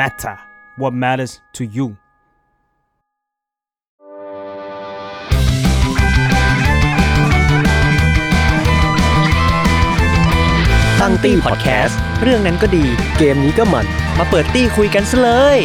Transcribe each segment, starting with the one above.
matter what matters to you ตั้งตี้พอดแคสต์เรื่องนั้นก็ดี เกมนี้ก็มัน มาเปิดตี้คุยกันซะเลย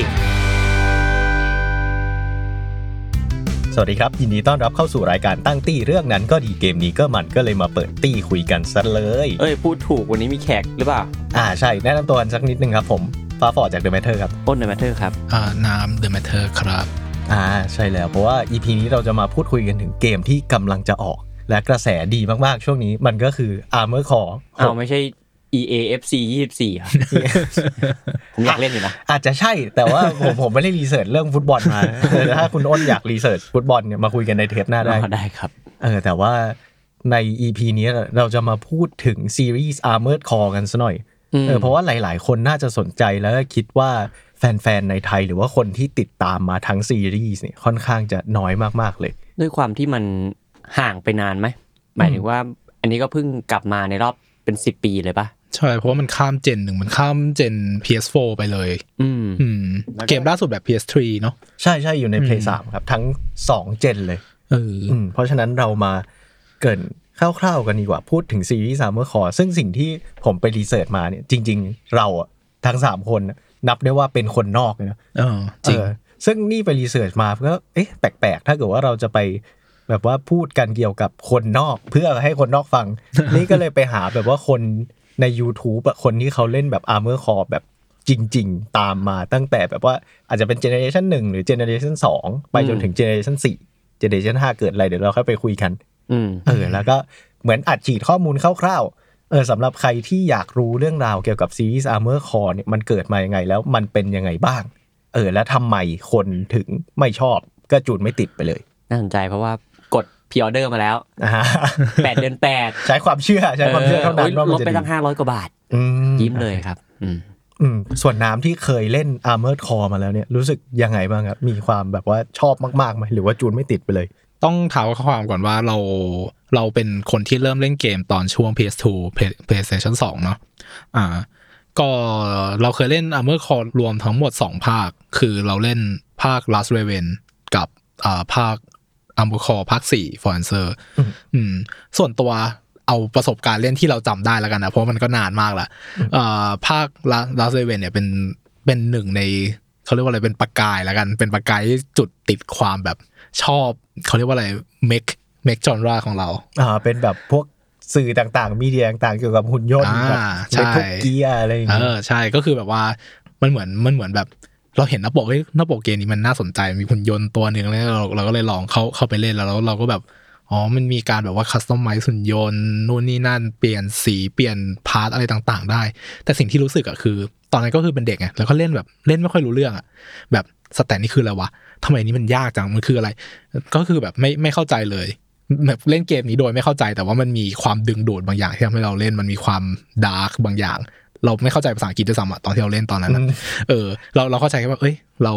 สวัสดีครับ ยินดีต้อนรับเข้าสู่รายการตั้งตี้เรื่องนั้นก็ดีเกมนี้ก็มันก็เลยมาเปิดตี้คุยกันซะเลย เอ้ย พูดถูกวันนี้มีแขกหรือเปล่า อ่าใช่ แนะนำตัวกันสักนิดนึงครับผม ฟ้าฟอร์ดจาก The Matter ครับอ้น The Matter ครับอ่าน้ำ The Matter ครับอ่าใช่แล้วเพราะว่า EP นี้เราจะมาพูดคุยกันถึงเกมที่กำลังจะออก และกระแสดีมากๆ ช่วงนี้มันก็คือ Armor Core เอาไม่ใช่ EAFC 24อะผมอยากเล่นอยู่นะ อาจจะใช่แต่ว่าผมผมไม่ได้ research เรื่องฟุตบอลมาแต่ถ้าคุณอ้นอยาก research ฟุตบอลเนี่ยมาคุยกันในเทปหน้าได้อ๋อได้ครับเออแต่ว่าใน EP นี้เราจะมาพูดถึงซีรีส์ Armored Core กันซะหน่อยอืม เออเพราะว่าหลาย ๆ คนน่าจะสนใจแล้วก็คิดว่าแฟน ๆ ในไทย หรือว่าคนที่ติดตามมาทั้งซีรีส์เนี่ยค่อนข้างจะน้อยมาก ๆ เลย ด้วยความที่มันห่างไปนานไหมหมายถึงว่า อันนี้ก็เพิ่งกลับมาในรอบเป็นสิบปีเลยปะใช่ เพราะว่ามันข้ามเจนหนึ่งมันข้ามเจน PS4 ไปเลยอืมอืมเกมล่าสุดแบบ PS3 เนาะใช่ใช่อยู่ใน Play 3 ครับ ทั้ง2เจนเลย เอออืมเพราะฉะนั้นเรามาเกรินคร่าวๆกันดีกว่าพูดถึงซีรีส์ Armored Core ซึ่งสิ่งที่ผมไปรีเสิร์ชมาเนี่ยจริง ๆ เราอะทั้ง3คนน่ะนับได้ว่าเป็นคนนอกเลยนะเออจริงเออซึ่งนี่ไปรีเสิร์ชมาก็เอ๊ะแปลกๆ ถ้าเกิดว่าเราจะไปแบบว่าพูดกันเกี่ยวกับคนนอกเพื่อให้คนนอกฟัง นี่ก็เลยไปหาแบบว่าคนใน YouTube อะคนที่เขาเล่นแบบ Armor Core แบบจริง ๆ ตามมาตั้งแต่แบบว่าอาจจะเป็น generation หนึ่งหรือ generation สองไปจนถึง generation สี่ generation ห้าเกิดอะไรเดี๋ยวเราค่อยไปคุยกันอืม เออ แล้วก็เหมือนอัดฉีดข้อมูลคร่าวๆ เออสำหรับใครที่อยากรู้เรื่องราวเกี่ยวกับซีรีส์ Armor Core เนี่ยมันเกิดมายังไงแล้วมันเป็นยังไงบ้าง เออ แล้วทำไมคนถึงไม่ชอบก็จูนไม่ติดไปเลย น่าสนใจเพราะว่ากดพ r ออเดอร์มาแล้วอ่าแปดเดือนแปดใช้ความเชื่อใช้ความเชื่อเท่านั้นว่าลมันดจะไปดีตั้งห้าร้อยกว่าบาทอืมยิ้มเลยครับอืมอืมส่วนน้ำที่เคยเล่น Armored Core มาแล้วเนี่ยรู้สึกยังไงบ้างครับ มีความแบบว่าชอบมากๆไหมหรือว่าจูนไม่ติดไปเลย ต้องเท้าความก่อนว่าเราเราเป็นคนที่เริ่มเล่นเกมตอนช่วง PS2 Play- PlayStation 2 เนาะอ่า ก็เราเคยเล่น Armor Core รวมทั้งหมด 2 ภาค คือเราเล่นภาค Last Raven กับอ่าภาค Armor Core ภาค 4 For Answer อืม ส่วนตัวเอาประสบการณ์เล่นที่เราจำได้แล้วกันนะ เพราะมันก็นานมากละอ่าภาค Last Raven เนี่ยเป็นเป็นหนึ่งในเขาเรียกว่าอะไรเป็นประกายแล้วกัน เป็นประกายที่จุดติดความแบบ ชอบเขาเรียกว่าอะไร make make genre ของเราอ่าเป็นแบบพวกสื่อต่างๆ มีเดียต่างๆ เกี่ยวกับหุ่นยนต์อ่าแบบใช่เป็นทุกเกียร์อะไรอย่างเอเงี้ยอใช่ก็คือแบบว่ามันเหมือนมันเหมือนแบบเราเห็นหน้าปกเฮ้ยหน้าปกเกมนี้มันน่าสนใจมีหุ่นยนต์ตัวหนึ่งแล้วเราเราก็เลยลองเข้าเข้าไปเล่นแล้วเราเราก็แบบอ๋อมันมีการแบบว่า customize หุ่นยนต์นู่นนี่นั่นเปลี่ยนสีเปลี่ยน part อะไรต่างๆ ได้ แต่สิ่งที่รู้สึกอะคือ ตอนนั้นก็คือเป็นเด็กไงแล้วก็เล่นแบบเล่นไม่ค่อยรู้เรื่องอะแบบ stat นี่คืออะไรวะ ทำไมอันนี้มันยากจังมันคืออะไร ก็คือแบบไม่ไม่เข้าใจเลยแบบเล่นเกมนี้โดยไม่เข้าใจ แต่ว่ามันมีความดึงดูดบางอย่างที่ทำให้เราเล่นมันมีความ dark บางอย่าง เราไม่เข้าใจภาษาอังกฤษด้วยซ้ำอะตอนที่เราเล่นตอนนั้นอะเออ เราเราเข้าใจแค่ว่า เอ้ย เรา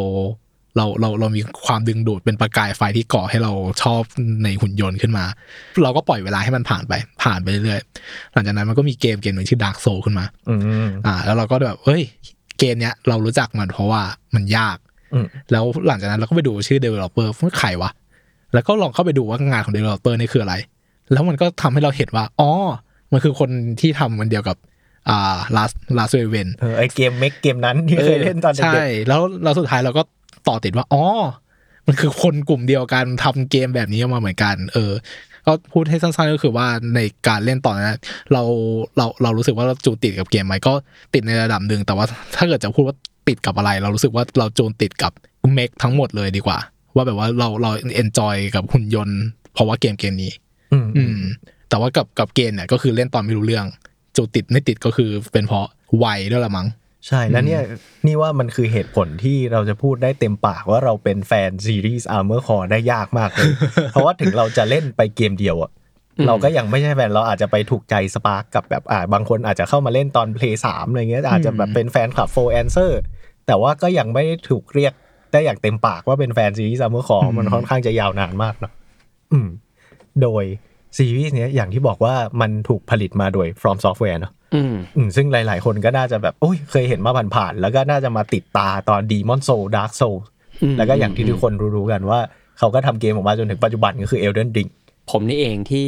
เราเราเรามีความดึงดูดเป็นประกายไฟที่ก่อให้เราชอบในหุ่นยนต์ขึ้นมา เราก็ปล่อยเวลาให้มันผ่านไป ผ่านไปเรื่อยๆหลังจากนั้นมันก็มีเกมเกมหนึ่งชื่อ Dark Soul ขึ้นมาอืมอ่า แล้วเราก็แบบเอ้ย เกมเนี้ยเรารู้จักมันเพราะว่ามันยากอืม แล้วหลังจากนั้นเราก็ไปดูชื่อ developer ว่าใครวะ แล้วก็ลองเข้าไปดูว่างานของ developer นี่คืออะไร แล้วมันก็ทำให้เราเห็นว่า อ๋อ มันคือคนที่ทำมันเดียวกับอ่า last last raven เออไอเกม mech เกมนั้นที่เคยเล่นตอนเด็ใช่กแล้วเราสุดท้ายเราก็ต่อติดว่า อ๋อ มันคือคนกลุ่มเดียวกันทำเกมแบบนี้ออกมาเหมือนกัน เออก็พูดให้สั้นๆก็คือว่าในการเล่นตอนนั้นเราเราเรารู้สึกว่าเราจูนติดกับเกมไหมก็ติดในระดับหนึ่งแต่ว่าถ้าเกิดจะพูดว่า ติดกับอะไร เรารู้สึกว่าเราจูนติดกับ mech ทั้งหมดเลยดีกว่า ว่าแบบว่าเราเรา enjoy กับหุ่นยนต์เพราะว่าเกมเกมนี้ๆอืมอืมแต่ว่ากับกับเกมเนี่ยก็คือเล่นตอนไม่รู้เรื่องจูนติดไม่ติดก็คือเป็นเพราะวัยด้วยละมั้งใช่แล้วเนี่ยนี่ว่ามันคือเหตุผลที่เราจะพูดได้เต็มปากว่าเราเป็นแฟนซีรีส์ Armor Core ได้ยากมากเลย เพราะว่าถึงเราจะเล่นไปเกมเดียวอะ เราก็ยังไม่ใช่แฟนเราอาจจะไปถูกใจ spark กับแบบอ่าบางคนอาจจะเข้ามาเล่นตอน Play 3อะไรเงี้ยอาจจะแบบเป็นแฟนคลับ For Answer แต่ว่าก็ยังไม่ได้ถูกเรียกได้อย่างเต็มปากว่าเป็นแฟนซีรีส์ Armor Core มันค่อนข้างจะยาวนานมากเนาะอืม โดยซีรีส์เนี้ยอย่างที่บอกว่ามันถูกผลิตมาโดย From Software เนอะอืมอืมซึ่งหลาย ๆ คนก็น่าจะแบบโอ้ยเคยเห็นมาผ่าน ๆ แล้วก็น่าจะมาติดตาตอน Demon Soul Dark Soul อืมแล้วก็อย่างที่ทุกคนรู้ๆกันว่า เขาก็ทำเกมออกมาจนถึงปัจจุบันก็คือ Elden Ring ผมนี่เองที่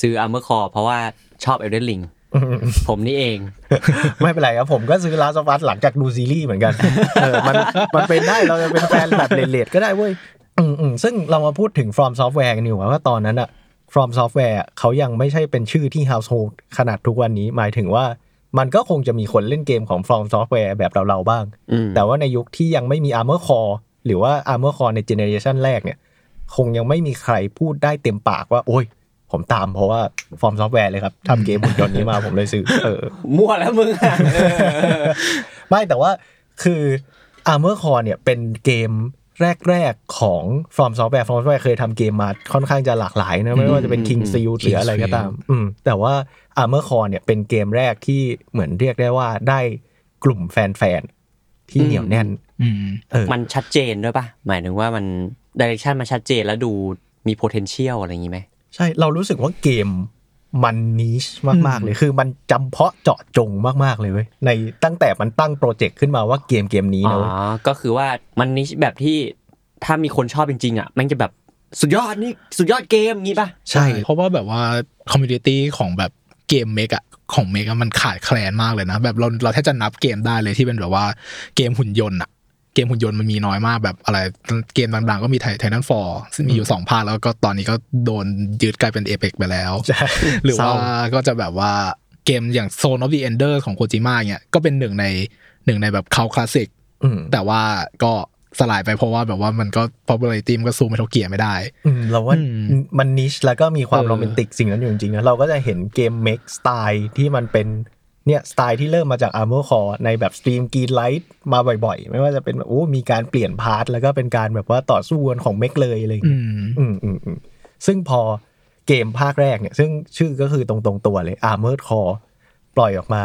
ซื้อ Armor Core เพราะว่าชอบ Elden Ring ผมนี่เอง ไม่เป็นไรครับผมก็ซื้อ Last of Us หลังจากดูซีรีส์เหมือนกันเออมันมันเป็นได้เราจะเป็นแฟนแบบเลดๆก็ได้เว้ยอืมอืมซึ่งเรามาพูดถึง From Software กันดีกว่าว่าตอนนั้นอะ From Software อะเขายังไม่ใช่เป็นชื่อที่ household ขนาดทุกวันนี้หมายถึงว่ามันก็คงจะมีคนเล่นเกมของ From Software แบบเรา ๆ บ้างอืมแต่ว่าในยุคที่ยังไม่มี Armor Core หรือว่า Armor Core ในเจเนอเรชันแรกเนี่ย คงยังไม่มีใครพูดได้เต็มปากว่า โอ้ย ผมตามเพราะว่า From Software เลยครับทำเกมหุ่นยนต์นี้มาผมเลยซื้อเออมั่วแล้วมึงอะเออไม่แต่ว่าคือ Armor Core เนี่ยเป็นเกมแรก ๆ ของ From Software From Software เคยทำเกมมาค่อนข้างจะหลากหลายนะ ไม่ว่าจะเป็น King s e a l หรืออะไรก็ตามอืมแต่ว่า Armor Core เนี่ยเป็นเกมแรกที่เหมือนเรียกได้ว่าได้กลุ่มแฟน ๆ ที่เหนียวแน่นอืมเออมันชัดเจนด้วยป่ะหมายถึงว่ามัน ดิเรกชันมันชัดเจนแล้วดูมี potential อะไรอย่างงี้ไหมใช่เรารู้สึกว่าเกมมัน niche มาก ๆ เลยคือมันจำเพาะเจาะจงมาก ๆ เลยเว้ยในตั้งแต่มันตั้ง project ขึ้นมาว่าเกมเกมนี้อ๋นะอเว้ยก็คือว่ามัน niche แบบที่ถ้ามีคนชอบจริงๆอะมันจะแบบสุดยอดนี่สุดยอดเกมงี้ป่ะใช่ เพราะว่าแบบว่า community ของแบบเกม mech อะของ mech อะมันขาดแคลนมากเลยนะ แบบเราเราแทบจะนับเกมได้เลยที่เป็นแบบว่าเกมหุ่นยนต์อะ เกมหุ่นยนต์มันมีน้อยมากแบบอะไรเกมดังๆก็มีไททันฟอร์ซึ่งมีอยู่สองภาคแล้วก็ตอนนี้ก็โดนยึดกลายเป็นเอเ x ไปแล้วใช่หรือเศว่าร้าก็จะแบบว่าเกมอย่าง Zone of the Ender ของโคจิม a เนี่ยก็เป็นหนึ่งในหนึ่งในแบบเขาคลาสสิกอืมแต่ว่าก็สลายไปเพราะว่าแบบว่ามันก็ popularity มันก็สู้ไม่เท่าเกียร์ไม่ได้อืมเราว่าอืมมันนิชแล้วก็มีความเออโรแมนติกสิ่งนั้นอยู่จริงๆนะเราก็จะเห็นเกมเม k สไตล์ที่มันเป็น เนี่ยสไตล์ที่เริ่มมาจาก Armor Core ในแบบสตรีมกีนไลท์มาบ่อยๆ ไม่ว่าจะเป็นแบบโอ้มีการเปลี่ยนพาร์ทแล้วก็เป็นการแบบว่าต่อสู้กันของเม k เลยอะไรอย่างอืเงี้ยมอืมอืมอืมซึ่งพอเกมภาคแรกเนี่ย ซึ่งชื่อก็คือตรงตรงๆตัวเลย Armored Core ปล่อยออกมา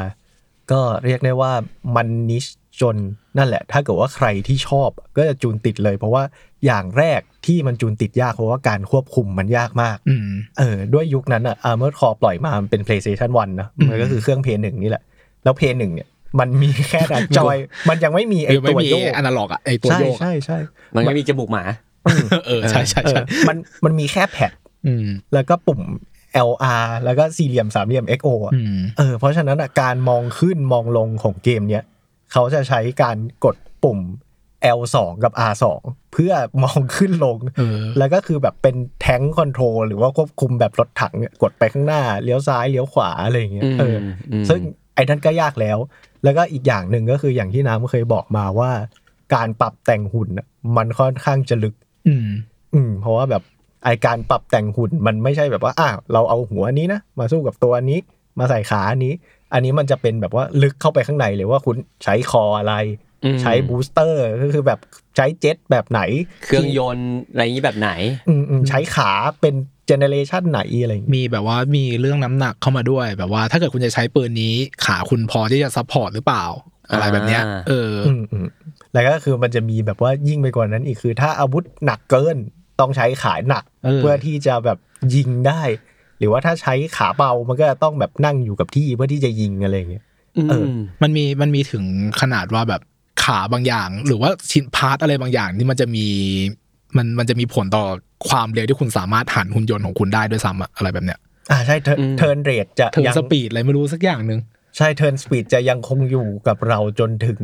ก็เรียกได้ว่ามันนิช จนนั่นแหละ ถ้าเกิดว่าใครที่ชอบก็จะจูนติดเลย เพราะว่าอย่างแรกที่มันจูนติดยากเพราะว่าการควบคุมมันยากมากอืมเออด้วยยุคนั้นอะ Armored Core ปล่อยมามันเป็น PlayStation 1นะมันก็คือเครื่องเพย์หนึ่งนี่แหละ แล้วเพย์หนึ่งเนี่ยมันมีแค่จอย มันยังไม่มีไอเออไม่ตัวมีโยกอนาล็อกอะไอตัวใช่โยกอะใช่ใช่มันไม่มีจมูกหมาเออใช่ใช่เออใช่มันมันมีแค่แพดอืมแล้วก็ปุ่ม LR แล้วก็สี่เหลี่ยมสามเหลี่ยม XO อะอืมเออเพราะฉะนั้นอะการมองขึ้นมองลงของเกมเนี้ย เขาจะใช้การกดปุ่ม L2 กับ R2 เพื่อมองขึ้นลงเออแล้วก็คือแบบเป็นแทงคอนโทรลหรือว่าควบคุมแบบรถถังเนี่ยกดไปข้างหน้าเลี้ยวซ้ายเลี้ยวขวาอะไรอย่างเงี้ยอืมเอออมซึ่งไอ้นั่นก็ยากแล้ว แล้วก็อีกอย่างหนึ่งก็คืออย่างที่น้ำเคยบอกมาว่า การปรับแต่งหุ่นน่ะมันค่อนข้างจะลึก อืม อืม เพราะว่าแบบไอการปรับแต่งหุ่นมันไม่ใช่แบบว่าอะเราเอาหัวนี้นะมาสู้กับตัวนี้ มาใส่ขาอันนี้ อันนี้มันจะเป็นแบบว่าลึกเข้าไปข้างในเลยว่าคุณใช้ core อะไรอืมใช้ booster ก็คือแบบใช้เจ็ตแบบไหน เครื่องยนต์อะไรอย่างนี้แบบไหนอืมอืมใช้ขาเป็น generationันไหนอะไรอย่างเงี้ยมีแบบว่ามีเรื่องน้ำหนักเข้ามาด้วยแบบว่า ถ้าเกิดคุณจะใช้ปืนนี้ขาคุณพอที่จะ support หรือเปล่า อะไรแบบเนี้ยอ่าเอออืมอืมแล้วก็คือมันจะมีแบบว่ายิ่งไปกว่านั้นอีกคือ ถ้าอาวุธหนักเกินต้องใช้ขาหนักเออเพื่อที่จะแบบยิงได้ หรือว่าถ้าใช้ขาเบามันก็จะต้องแบบนั่งอยู่กับที่เพื่อที่จะยิงอะไรอย่างเงี้ยเออมมันมีมันมีถึงขนาดว่าแบบขาบางอย่าง หรือว่าชิ้น part อะไรบางอย่างที่มันจะมีมันมันจะมีผลต่อความเร็วที่คุณสามารถหันหุ่นยนต์ของคุณได้ด้วยซ้ำอะอะไรแบบเนี้ยอ่าใช่ turn อืม turn rateจะถึงยัง speed อะไรไม่รู้สักอย่างหนึ่งใช่ turn speedปีดจะยังคงอยู่กับเราจนถึง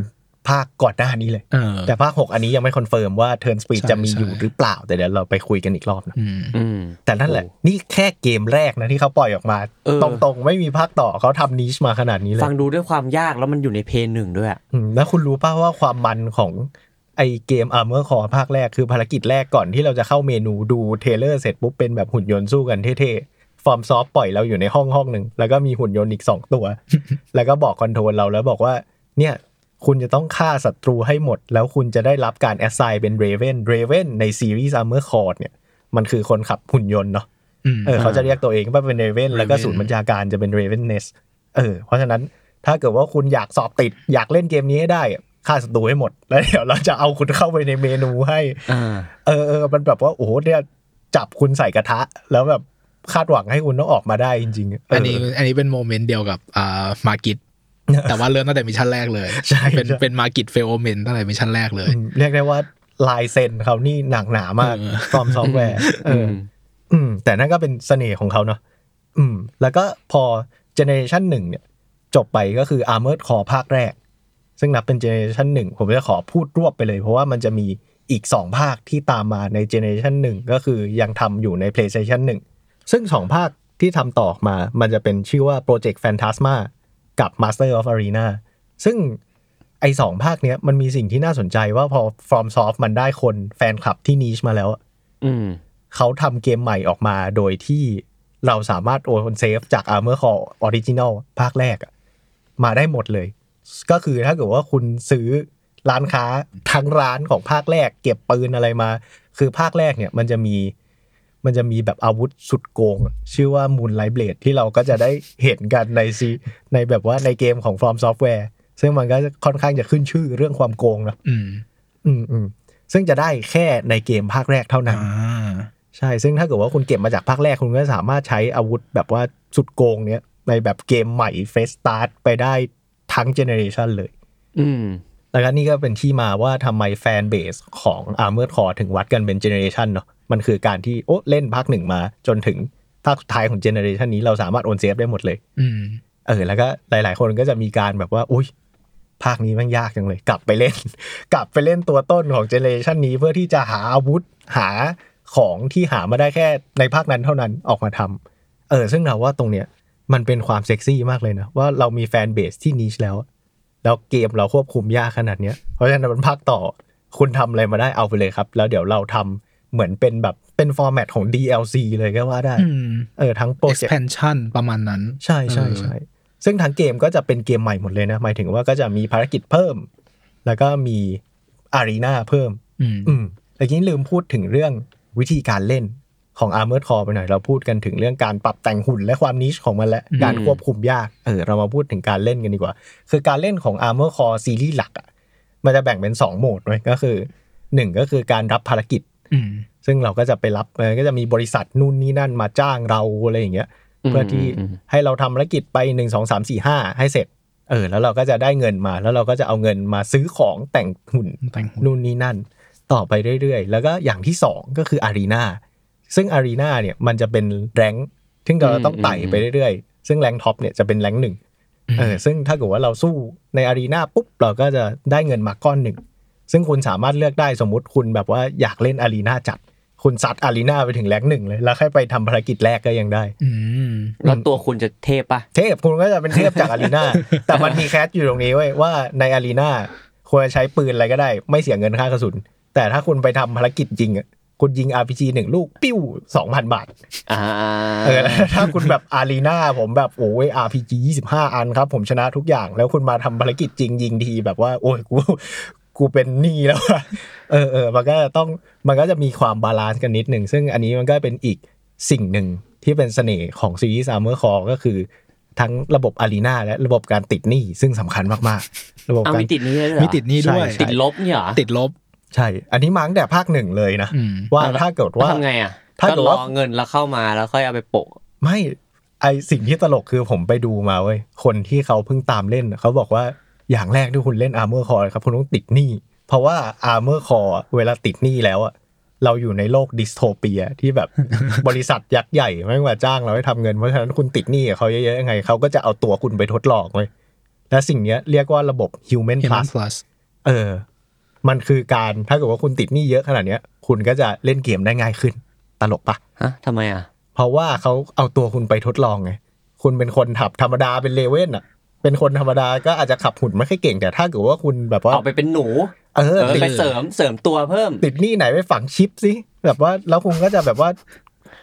ภาคก่อนหน้านี้เลยเออแต่ภาค 6 อันนี้ยังไม่ confirm ว่า turn speed ใช่จะมีอยู่ใช่หรือเปล่า แต่เดี๋ยวเราไปคุยกันอีกรอบนะอืมอืมแต่นั่นแหละ นี่แค่เกมแรกนะที่เขาปล่อยออกมาเออตรงๆ ไม่มีภาคต่อเขาทำ niche มาขนาดนี้เลย ฟังดูด้วยความยากแล้วมันอยู่ใน Play หนึ่งด้วยอะอืมแล้วคุณรู้ป่าว่าความมันของไอเกม Armored Core ภาคแรกคือภารกิจแรกก่อนที่เราจะเข้าเมนูดู trailer เสร็จปุ๊บเป็นแบบหุ่นยนต์สู้กันเท่ๆ FromSoft ปล่อยเราอยู่ในห้องห้องหนึ่งแล้วก็มีหุ่นยนต์อีก2ตัว แล้วก็บอก control เราแล้วบอกว่าเนี่ย คุณจะต้องฆ่าศัตรูให้หมด แล้วคุณจะได้รับการ assign เป็น Raven Raven ในซีรีส์ Armored Core เนี่ย มันคือคนขับหุ่นยนต์เนาะอืมเออเขาจะเรียกตัวเองว่าเป็น Raven แล้วก็ Raven ศูนย์บัญชาการจะเป็น Raven's Nest เออ เพราะฉะนั้นถ้าเกิดว่าคุณอยากสอบติดอยากเล่นเกมนี้ให้ได้อะฆ่าศัตรูให้หมด แล้วเดี๋ยวเราจะเอาคุณเข้าไปในเมนูให้อ่าเออเออมันแบบว่าโอ้โหเนี่ยจับคุณใส่กระทะ แล้วแบบคาดหวังให้คุณต้องออกมาได้จริงๆเออันนี้อันนี้เป็น moment เดียวกับอ่า Margit แต่ว่าเริ่มตั้งแต่ mission แรกเลยใช่เป็นใช่เป็น Margit Fell Omen ตั้งแต่ mission แรกเลยอืมเรียกได้ว่าลายเซ็นเขานี่หนักหนามากเออ FromSoftware เออมอืมแต่นั่นก็เป็นเสน่ห์ของเขาเนาะอืม แล้วก็พอเจเนอเรชันหนึ่งเนี่ย จบไปก็คือ Armored Core ภาคแรก ซึ่งนับเป็นเจเนอเรชันหนึ่งผมจะขอพูดรวบไปเลย เพราะว่ามันจะมีอีก 2 ภาคที่ตามมาในเจเนอเรชันหนึ่งก็คือยังทำอยู่ใน PlayStation 1 ซึ่ง 2 ภาคที่ทำต่อออกมา มันจะเป็นชื่อว่า Project Phantasma กับ Master of Arena ซึ่งไอสองภาคเนี้ยมันมีสิ่งที่น่าสนใจว่าพอ FromSoft มันได้คนแฟนคลับที่นิชมาแล้วอะอืมเขาทำเกมใหม่ออกมาโดยที่เราสามารถโอนเซฟจาก Armor Core Original ภาคแรกอะมาได้หมดเลย ก็คือถ้าเกิดว่าคุณซื้อร้านค้าทั้งร้านของภาคแรก เก็บปืนอะไรมา คือภาคแรกเนี่ยมันจะมี มันจะมีแบบอาวุธสุดโกงอะชื่อว่า Moonlight Blade ที่เราก็จะได้เห็นกันในซีในแบบว่าในเกมของ From Software ซึ่งมันก็ค่อนข้างจะขึ้นชื่อเรื่องความโกงนะอืมอืมอืมซึ่งจะได้แค่ในเกมภาคแรกเท่านั้นอ่าใช่ ซึ่งถ้าเกิดว่าคุณเก็บมาจากภาคแรกคุณก็สามารถใช้อาวุธแบบว่าสุดโกงเนี้ยในแบบเกมใหม่ fresh start ไปได้ทั้งเจเนอเรชันเลย อืมแล้วก็นี่ก็เป็นที่มาว่าทำไม fanbase ของ Armored Core ถึงวัดกันเป็นเจเนอเรชันเนาะ มันคือการที่โอ้เล่นภาคหนึ่งมาจนถึงภาคสุดท้ายของเจเนอเรชันนี้เราสามารถโอน save ได้หมดเลยอืมเออแล้วก็หลาย ๆ คนก็จะมีการแบบว่า อุ้ยภาคนี้มันยากจังเลย กลับไปเล่น กลับไปเล่นตัวต้นของเจเนอเรชันนี้เพื่อที่จะหาอาวุธหาของที่หามาได้แค่ในภาคนั้นเท่านั้นออกมาทำเออ ซึ่งเราว่าตรงเนี้ยมันเป็นความเซ็กซี่มากเลยนะว่าเรามี fanbase ที่ niche แล้ว แล้วเกมเราควบคุมยากขนาดเนี้ยเพราะฉะนั้นมันภาคต่อคุณทำอะไรมาได้เอาไปเลยครับ แล้วเดี๋ยวเราทำ เหมือนเป็นแบบเป็น format ของ DLC เลยก็ว่าได้อืมเออทั้งโปรเจกต์ expansion ประมาณนั้น ใช่ใช่ใช่ซึ่งทั้งเกมก็จะเป็นเกมใหม่หมดเลยนะหมายถึงว่าก็จะมีภารกิจเพิ่ม แล้วก็มีอารีนาเพิ่ม อืมอืมแต่กี้ลืมพูดถึงเรื่องวิธีการเล่นของ Armored Core ไปหน่อยเราพูดกันถึงเรื่องการปรับแต่งหุ่นและความนิชของมันและอืมการควบคุมยากเออเรามาพูดถึงการเล่นกันดีกว่า คือการเล่นของ Armored Core ซีรีส์หลักอะมันจะแบ่งเป็น 2 โหมดไว้ยก็คือ 1 ก็คือการรับภารกิจอืม ซึ่งเราก็จะไปรับเออก็จะมีบริษัทนู่นนี่นั่นมาจ้างเราอะไรอย่างเงี้ยอืมเพื่อที่อืมให้เราทำภารกิจไปหนึ่งสองสามสี่ห้าให้เสร็จ เออ แล้วเราก็จะได้เงินมา แล้วเราก็จะเอาเงินมาซื้อของแต่งหุ่นแต่งหุ่นนู่นนี่นั่น ต่อไปเรื่อยๆ แล้วก็อย่างที่สองก็คือ arena ซึ่ง arena เนี่ยมันจะเป็น rank ที่เราต้องไต่ไปเรื่อยๆ ซึ่ง rank top เนี่ยจะเป็น rank หนึ่งเออซึ่งถ้าเกิดว่าเราสู้ใน arena ปุ๊บเราก็จะได้เงินมาก้อนหนึ่ง ซึ่งคุณสามารถเลือกได้สมมุติคุณแบบว่าอยากเล่น arena จัด คุณซัด arena ไปถึง rank หนึ่งเลย แล้วค่อยไปทำภารกิจแรกก็ยังได้อืมแล้วตัวคุณจะเทพปะเทพคุณก็จะเป็นเทพจาก arena แต่มันมี catch อยู่ตรงนี้เว้ยว่าใน arena คุณจะใช้ปืนอะไรก็ได้ ไม่เสียเงินค่ากระสุน แต่ถ้าคุณไปทำภารกิจจริงอะคุณยิง RPG หนึ่งลูก ปิ้วสองพันบาทอ่าเออแล้วถ้าคุณแบบ arena ผมแบบโอ้ย RPG 25 อันครับ ผมชนะทุกอย่าง แล้วคุณมาทำภารกิจจริงยิงทีแบบว่า โอ้ยกู กูเป็นหนี้แล้วอะเออเออมันก็ต้องมันก็จะมีความ balance กันนิดหนึ่งซึ่งอันนี้มันก็เป็นอีกสิ่งหนึ่งที่เป็นเสน่ห์ของซีรีส์ Armored Core ก็คือ ทั้งระบบ arena และระบบการติดหนี้ซึ่งสำคัญมากๆ ระบบเอาการมีติดนี้ด้วยเหรอมีติดหนี้ด้วยใช่ติดลบเนี่ยเหรอติดลบ ใช่ อันนี้มาตั้งแต่ภาคหนึ่งเลยนะอืมว่าถ้าเกิดว่าทำไงอะถ้าก็เกิดรว่าอเงินแล้วเข้ามาแล้วค่อยเอาไปโปะไม่ไอสิ่งที่ตลกคือผมไปดูมาเว้ยคนที่เขาเพิ่งตามเล่นน่ะเขาบอกว่า อย่างแรกที่คุณเล่น Armor Core ครับคุณต้องติดหนี้ เพราะว่า Armor Core เวลาติดหนี้แล้วอะเราอยู่ในโลกดิสโทเปียที่แบบบริษัทยักษ์ใหญ่ไม่ว่าจ้างเราให้ทำเงิน เพราะฉะนั้นคุณติดหนี้กับเขาเยอะๆยังไงเขาก็จะเอาตัวคุณไปทดลองเว้ยและสิ่งเนี้ยเรียกว่าระบบ Human Human Plus Plus เออ มันคือการถ้าเกิดว่าคุณติดหนี้เยอะขนาดเนี้ย คุณก็จะเล่นเกมได้ง่ายขึ้น ตลกปะฮะทำไมอะ เพราะว่าเขาเอาตัวคุณไปทดลองไง คุณเป็นคนขับธรรมดาเป็นเลเว่นอะ เป็นคนธรรมดาก็อาจจะขับหุ่นไม่ค่อยเก่งแต่ถ้าเกิดว่าคุณแบบว่าเอาไปเป็นหนู เออเออติดไปเสริมเสริมตัวเพิ่ม ติดหนี่ไหนไปฝังชิปสิแบบว่าแล้วคุณก็จะแบบว่า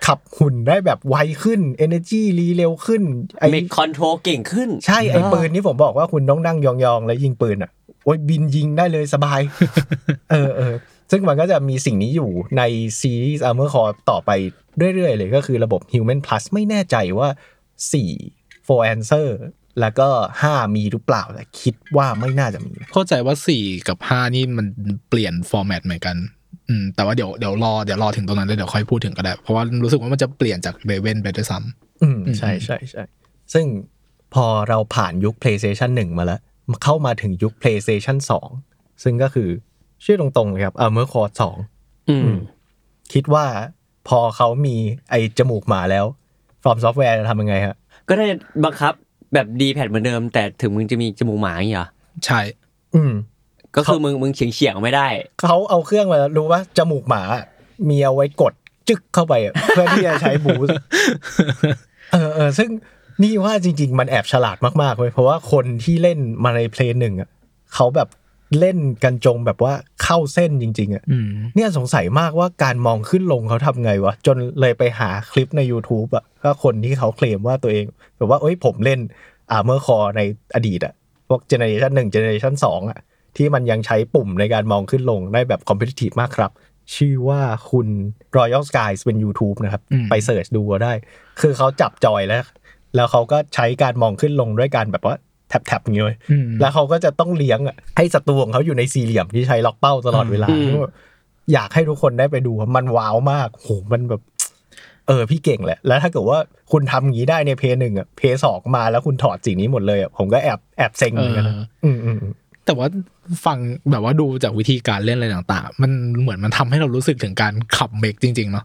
ขับหุ่นได้แบบไวขึ้น energy รีเร็วขึ้นไอมีคอนโทรลเก่งขึ้น ใช่ไอปืนที่ผมบอกว่าคุณต้องนั่งยองๆ แล้วยิงปืนอะโอ้ยบินยิงได้เลยสบาย เออเออซึ่งมันก็จะมีสิ่งนี้อยู่ในซีรีส์ Armor Core ต่อไปเรื่อยๆ เลยก็คือระบบ Human Plus ไม่แน่ใจว่า4 for answer แล้วก็ 5 มีหรือเปล่าแต่คิดว่าไม่น่าจะมี เข้าใจว่าสี่กับห้านี่มันเปลี่ยนฟอร์แมตเหมือนกันอืมแต่ว่าเดี๋ยวเดี๋ยวรอเดี๋ยวรอถึงตรงนั้นแล้วเดี๋ยวค่อยพูดถึงก็ได้ เพราะว่ารู้สึกว่ามันจะเปลี่ยนจากเ a เวนไปด้วยซ้ำอืมอืมใช่ใช่ใช่ซึ่งพอเราผ่านยุค PlayStation 1 มาแล้ว เข้ามาถึงยุค PlayStation 2 ซึ่งก็คือชื่อตรงๆเลยครับ Armor Core 2อืมคิดว่าพอเขามีไอ้จมูกหมาแล้ว From Software จะทำยังไงฮะก็ได้บังคับ แบบดีแพดเหมือนเดิม แต่ถึงมึงจะมีจมูกหมาอย่างงี้เหรอใช่ อืม ก็คือมึงมึงเฉียงเฉียงๆไม่ได้ เขาเอาเครื่องมาแล้วรู้ว่าจมูกหมา มีเอาไว้กดจึกเข้าไปอะเพื่อที่จะใช้บูสต์เออเออซึ่งนี่ว่าจริง ๆ มันแอบฉลาดมากๆเลยเพราะว่าคนที่เล่นมาในเพลงหนึ่งอะเขาแบบ เล่นกันจงแบบว่าเข้าเส้นจริง ๆอะอืมเนี่ยสงสัยมากว่าการมองขึ้นลงเขาทำไงวะ จนเลยไปหาคลิปใน YouTube อะก็คนที่เขาเคลมว่าตัวเองแบบว่าเอ้ยผมเล่น Armored Core ในอดีตอะพวกเจเนอเรชันหนึ่งเจเนอเรชันสองอะที่มันยังใช้ปุ่มในการมองขึ้นลงได้แบบ competitive มากครับ ชื่อว่าคุณ Royal Skies เป็น YouTube นะครับอืมไป search ดูก็ได้ คือเขาจับจอยแล้ว แล้วเขาก็ใช้การมองขึ้นลงด้วยการแบบว่า แท็บๆอย่างเงี้ยเว้ยอืมแล้วเขาก็จะต้องเลี้ยงอะให้ศัตรูของเขาอยู่ในสี่เหลี่ยมที่ใช้ล็อกเป้าตลอดเวลาอืมอยากให้ทุกคนได้ไปดูอะมันว้าวมากโหมันแบบ เออพี่เก่งแหละ แล้วถ้าเกิดว่าคุณทำอย่างนี้ได้ในเพย์หนึ่งอะเพย์สองมาแล้วคุณถอดสิ่งนี้หมดเลยอะผมก็แอบแอบเซ็งเหมือนกันนะเอออืมอืมอืมแต่ว่าฟังแบบว่าดูจากวิธีการเล่นอะไรต่างๆ มันเหมือนมันทำให้เรารู้สึกถึงการขับเมกจริงๆเนาะ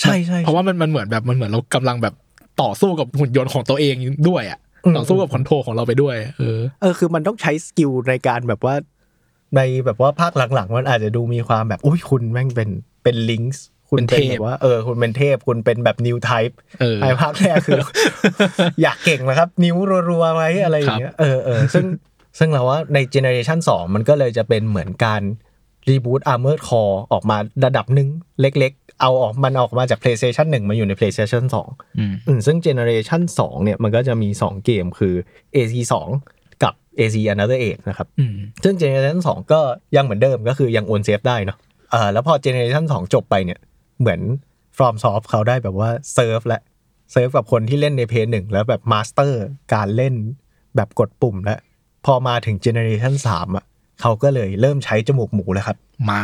ใช่ใช่เพราะว่ามันมันเหมือนแบบมันเหมือนเรากำลังแบบต่อสู้กับหุ่นยนต์ของตัวเองด้วยอะอืม ต่อสู้กับ control ของเราไปด้วย เออ เออ คือมันต้องใช้ skill ในการแบบว่า ในแบบว่าภาคหลังๆ มันอาจจะดูมีความแบบ อุ้ยคุณแม่งเป็นเป็น Lynx คุณเป็นเป็นเทพแบบว่าเออคุณเป็นเทพคุณเป็นแบบ Newtype เออไอ้ภาคแรกคือ อยากเก่งนะครับ นิ้วรัวๆไว้อะไรอย่างเงี้ยเออเออซึ่งซึ่งเราว่าในเจเนอเรชัน2มันก็เลยจะเป็นเหมือนการreboot Armored Core ออกมาระดับหนึ่งเล็กๆ เอาออกมันออกมาจาก PlayStation 1 มาอยู่ใน PlayStation 2อืมอืมซึ่งเจเนอเรชัน2เนี่ยมันก็จะมี 2 เกมคือ AC 2 กับ AC Another Age นะครับอืมซึ่งเจเนอเรชัน2ก็ยังเหมือนเดิมก็คือยังโอน save ได้เนาะเออแล้วพอเจเนอเรชัน2จบไปเนี่ย เหมือน FromSoft เขาได้แบบว่าเซิร์ฟและเซิร์ฟกับคนที่เล่นในเพลย์หนึ่งแล้วแบบ master การเล่นแบบกดปุ่มแล้วพอมาถึงเจเนอเรชัน3อะเขาก็เลยเริ่มใช้จมูกหมูแล้วครับหมา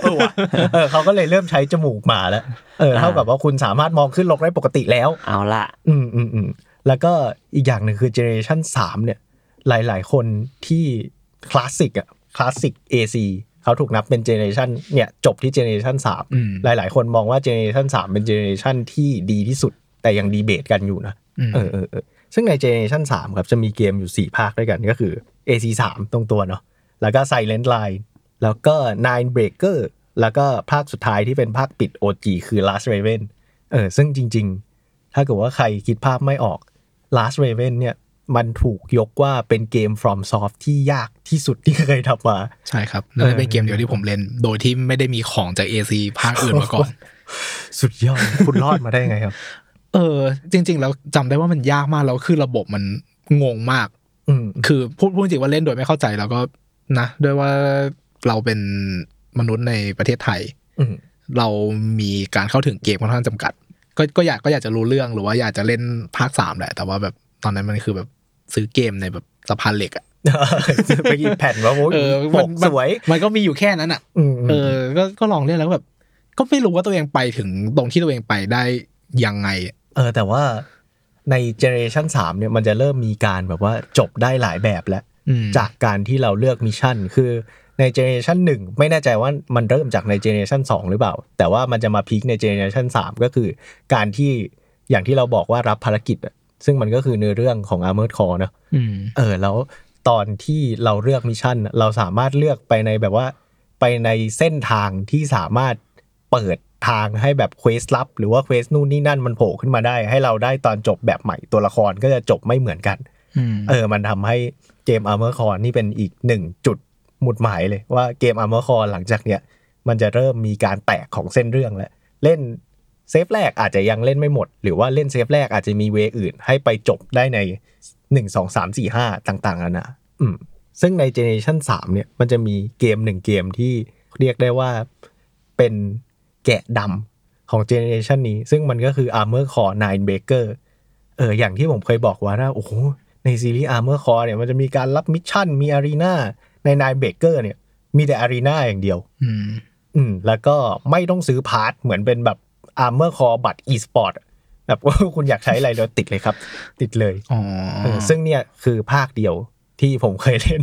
เออว่ะเออเขาก็เลยเริ่มใช้จมูกหมาแล้ว เออเท่ากับว่าคุณสามารถมองขึ้นลงได้ปกติแล้ว เอาละอืมอืมอืมแล้วก็อีกอย่างหนึ่งคือเจเนอเรชันสามเนี่ย หลาย ๆ คนที่คลาสสิกอะคลาสสิก AC เขาถูกนับเป็นเจเนอเรชันเนี่ยจบที่เจเนอเรชันสามอืมหลาย ๆ คนมองว่าเจเนอเรชันสามเป็นเจเนอเรชันที่ดีที่สุด แต่ยังดีเบตกันอยู่นะอืมเออเออเออซึ่งใน generation สามครับจะมีเกมอยู่4ภาคด้วยกันก็คือ AC 3ตรงตัวเนาะแล้วก็ Silent Line แล้วก็ Nine Breaker แล้วก็ภาคสุดท้ายที่เป็นภาคปิด OG คือ Last Raven เออซึ่งจริง ๆ ถ้าเกิดว่าใครคิดภาพไม่ออก Last Raven เนี่ยมันถูกยกว่าเป็นเกม From Soft ที่ยากที่สุดที่เคยทำมา ใช่ครับนั่นเป็นเกมเดียวที่ผมเล่น โดยที่ไม่ได้มีของจาก AC ภาคอื่นมาก่อน สุดยอด คุณรอดมาได้ไงครับ เออ จริง ๆ แล้วจำได้ว่ามันยากมาก แล้วคือระบบมันงงมาก อืมคือพูดพูดจริงว่าเล่นโดยไม่เข้าใจแล้วก็นะด้วยว่า เราเป็นมนุษย์ในประเทศไทยอืมเรามีการเข้าถึงเกมค่อนข้างจำกัด ก็ก็อยากก็อยากจะรู้เรื่องหรือว่าอยากจะเล่นภาคสามแหละ แต่ว่าแบบตอนนั้นมันคือแบบซื้อเกมในแบบสะพานเหล็กอะไปกินแผ่นว่าโอ้ยเออปมันกมันสวย มันก็มีอยู่แค่นั้นอะอืมเออ ก็ก็ลองเล่นแล้วก็แบบ ก็ไม่รู้ว่าตัวเองไปถึงตรงที่ตัวเองไปได้ยังไง เออ แต่ว่าใน generation 3เนี่ยมันจะเริ่มมีการแบบว่าจบได้หลายแบบแล้วอืมจากการที่เราเลือก mission คือ ใน generation หนึ่งไม่แน่ใจว่ามันเริ่มจากใน generation สองหรือเปล่า แต่ว่ามันจะมา peak ใน generation สามก็คือการที่อย่างที่เราบอกว่ารับภารกิจอะซึ่งมันก็คือเนื้อเรื่องของ Armored Core เนอะอืมเออ แล้วตอนที่เราเลือก mission น่ะเราสามารถเลือกไปในแบบว่า ไปในเส้นทางที่สามารถเปิดทางให้แบบ quest ลับ หรือว่า quest นู่นนี่นั่นมันโผล่ขึ้นมาได้ ให้เราได้ตอนจบแบบใหม่ตัวละครก็จะจบไม่เหมือนกันอืมเออ มันทำให้เกม Armor Core นี่เป็นอีกหนึ่งจุด หมุดหมายเลยว่าเกม Armor Core หลังจากเนี้ยมันจะเริ่มมีการแตกของเส้นเรื่องแล้ว เล่น save แรกอาจจะยังเล่นไม่หมด หรือว่าเล่น save แรกอาจจะมี way อื่น ให้ไปจบได้ในหนึ่งสองสามสี่ห้าต่างๆนานาอืมซึ่งใน Generation 3เนี่ยมันจะมีเกมหนึ่งเกมที่เรียกได้ว่าเป็นแกะดำของ Generation นี้ ซึ่งมันก็คือ Armored Core Nine Breaker เอออย่างที่ผมเคยบอกว่านะโอ้โหในซีรีส์ Armor Core เนี่ยมันจะมีการรับ mission มี arena ใน Nine Breaker เนี่ย มีแต่ arena อย่างเดียว อืมอืมแล้วก็ไม่ต้องซื้อ part เหมือนเป็นแบบ Armored Core แบบ e-sport อะแบบว่าคุณอยากใช้อะไรเราติดเลยครับ ติดเลยอ๋อเออซึ่งเนี่ยคือภาคเดียวที่ผมเคยเล่น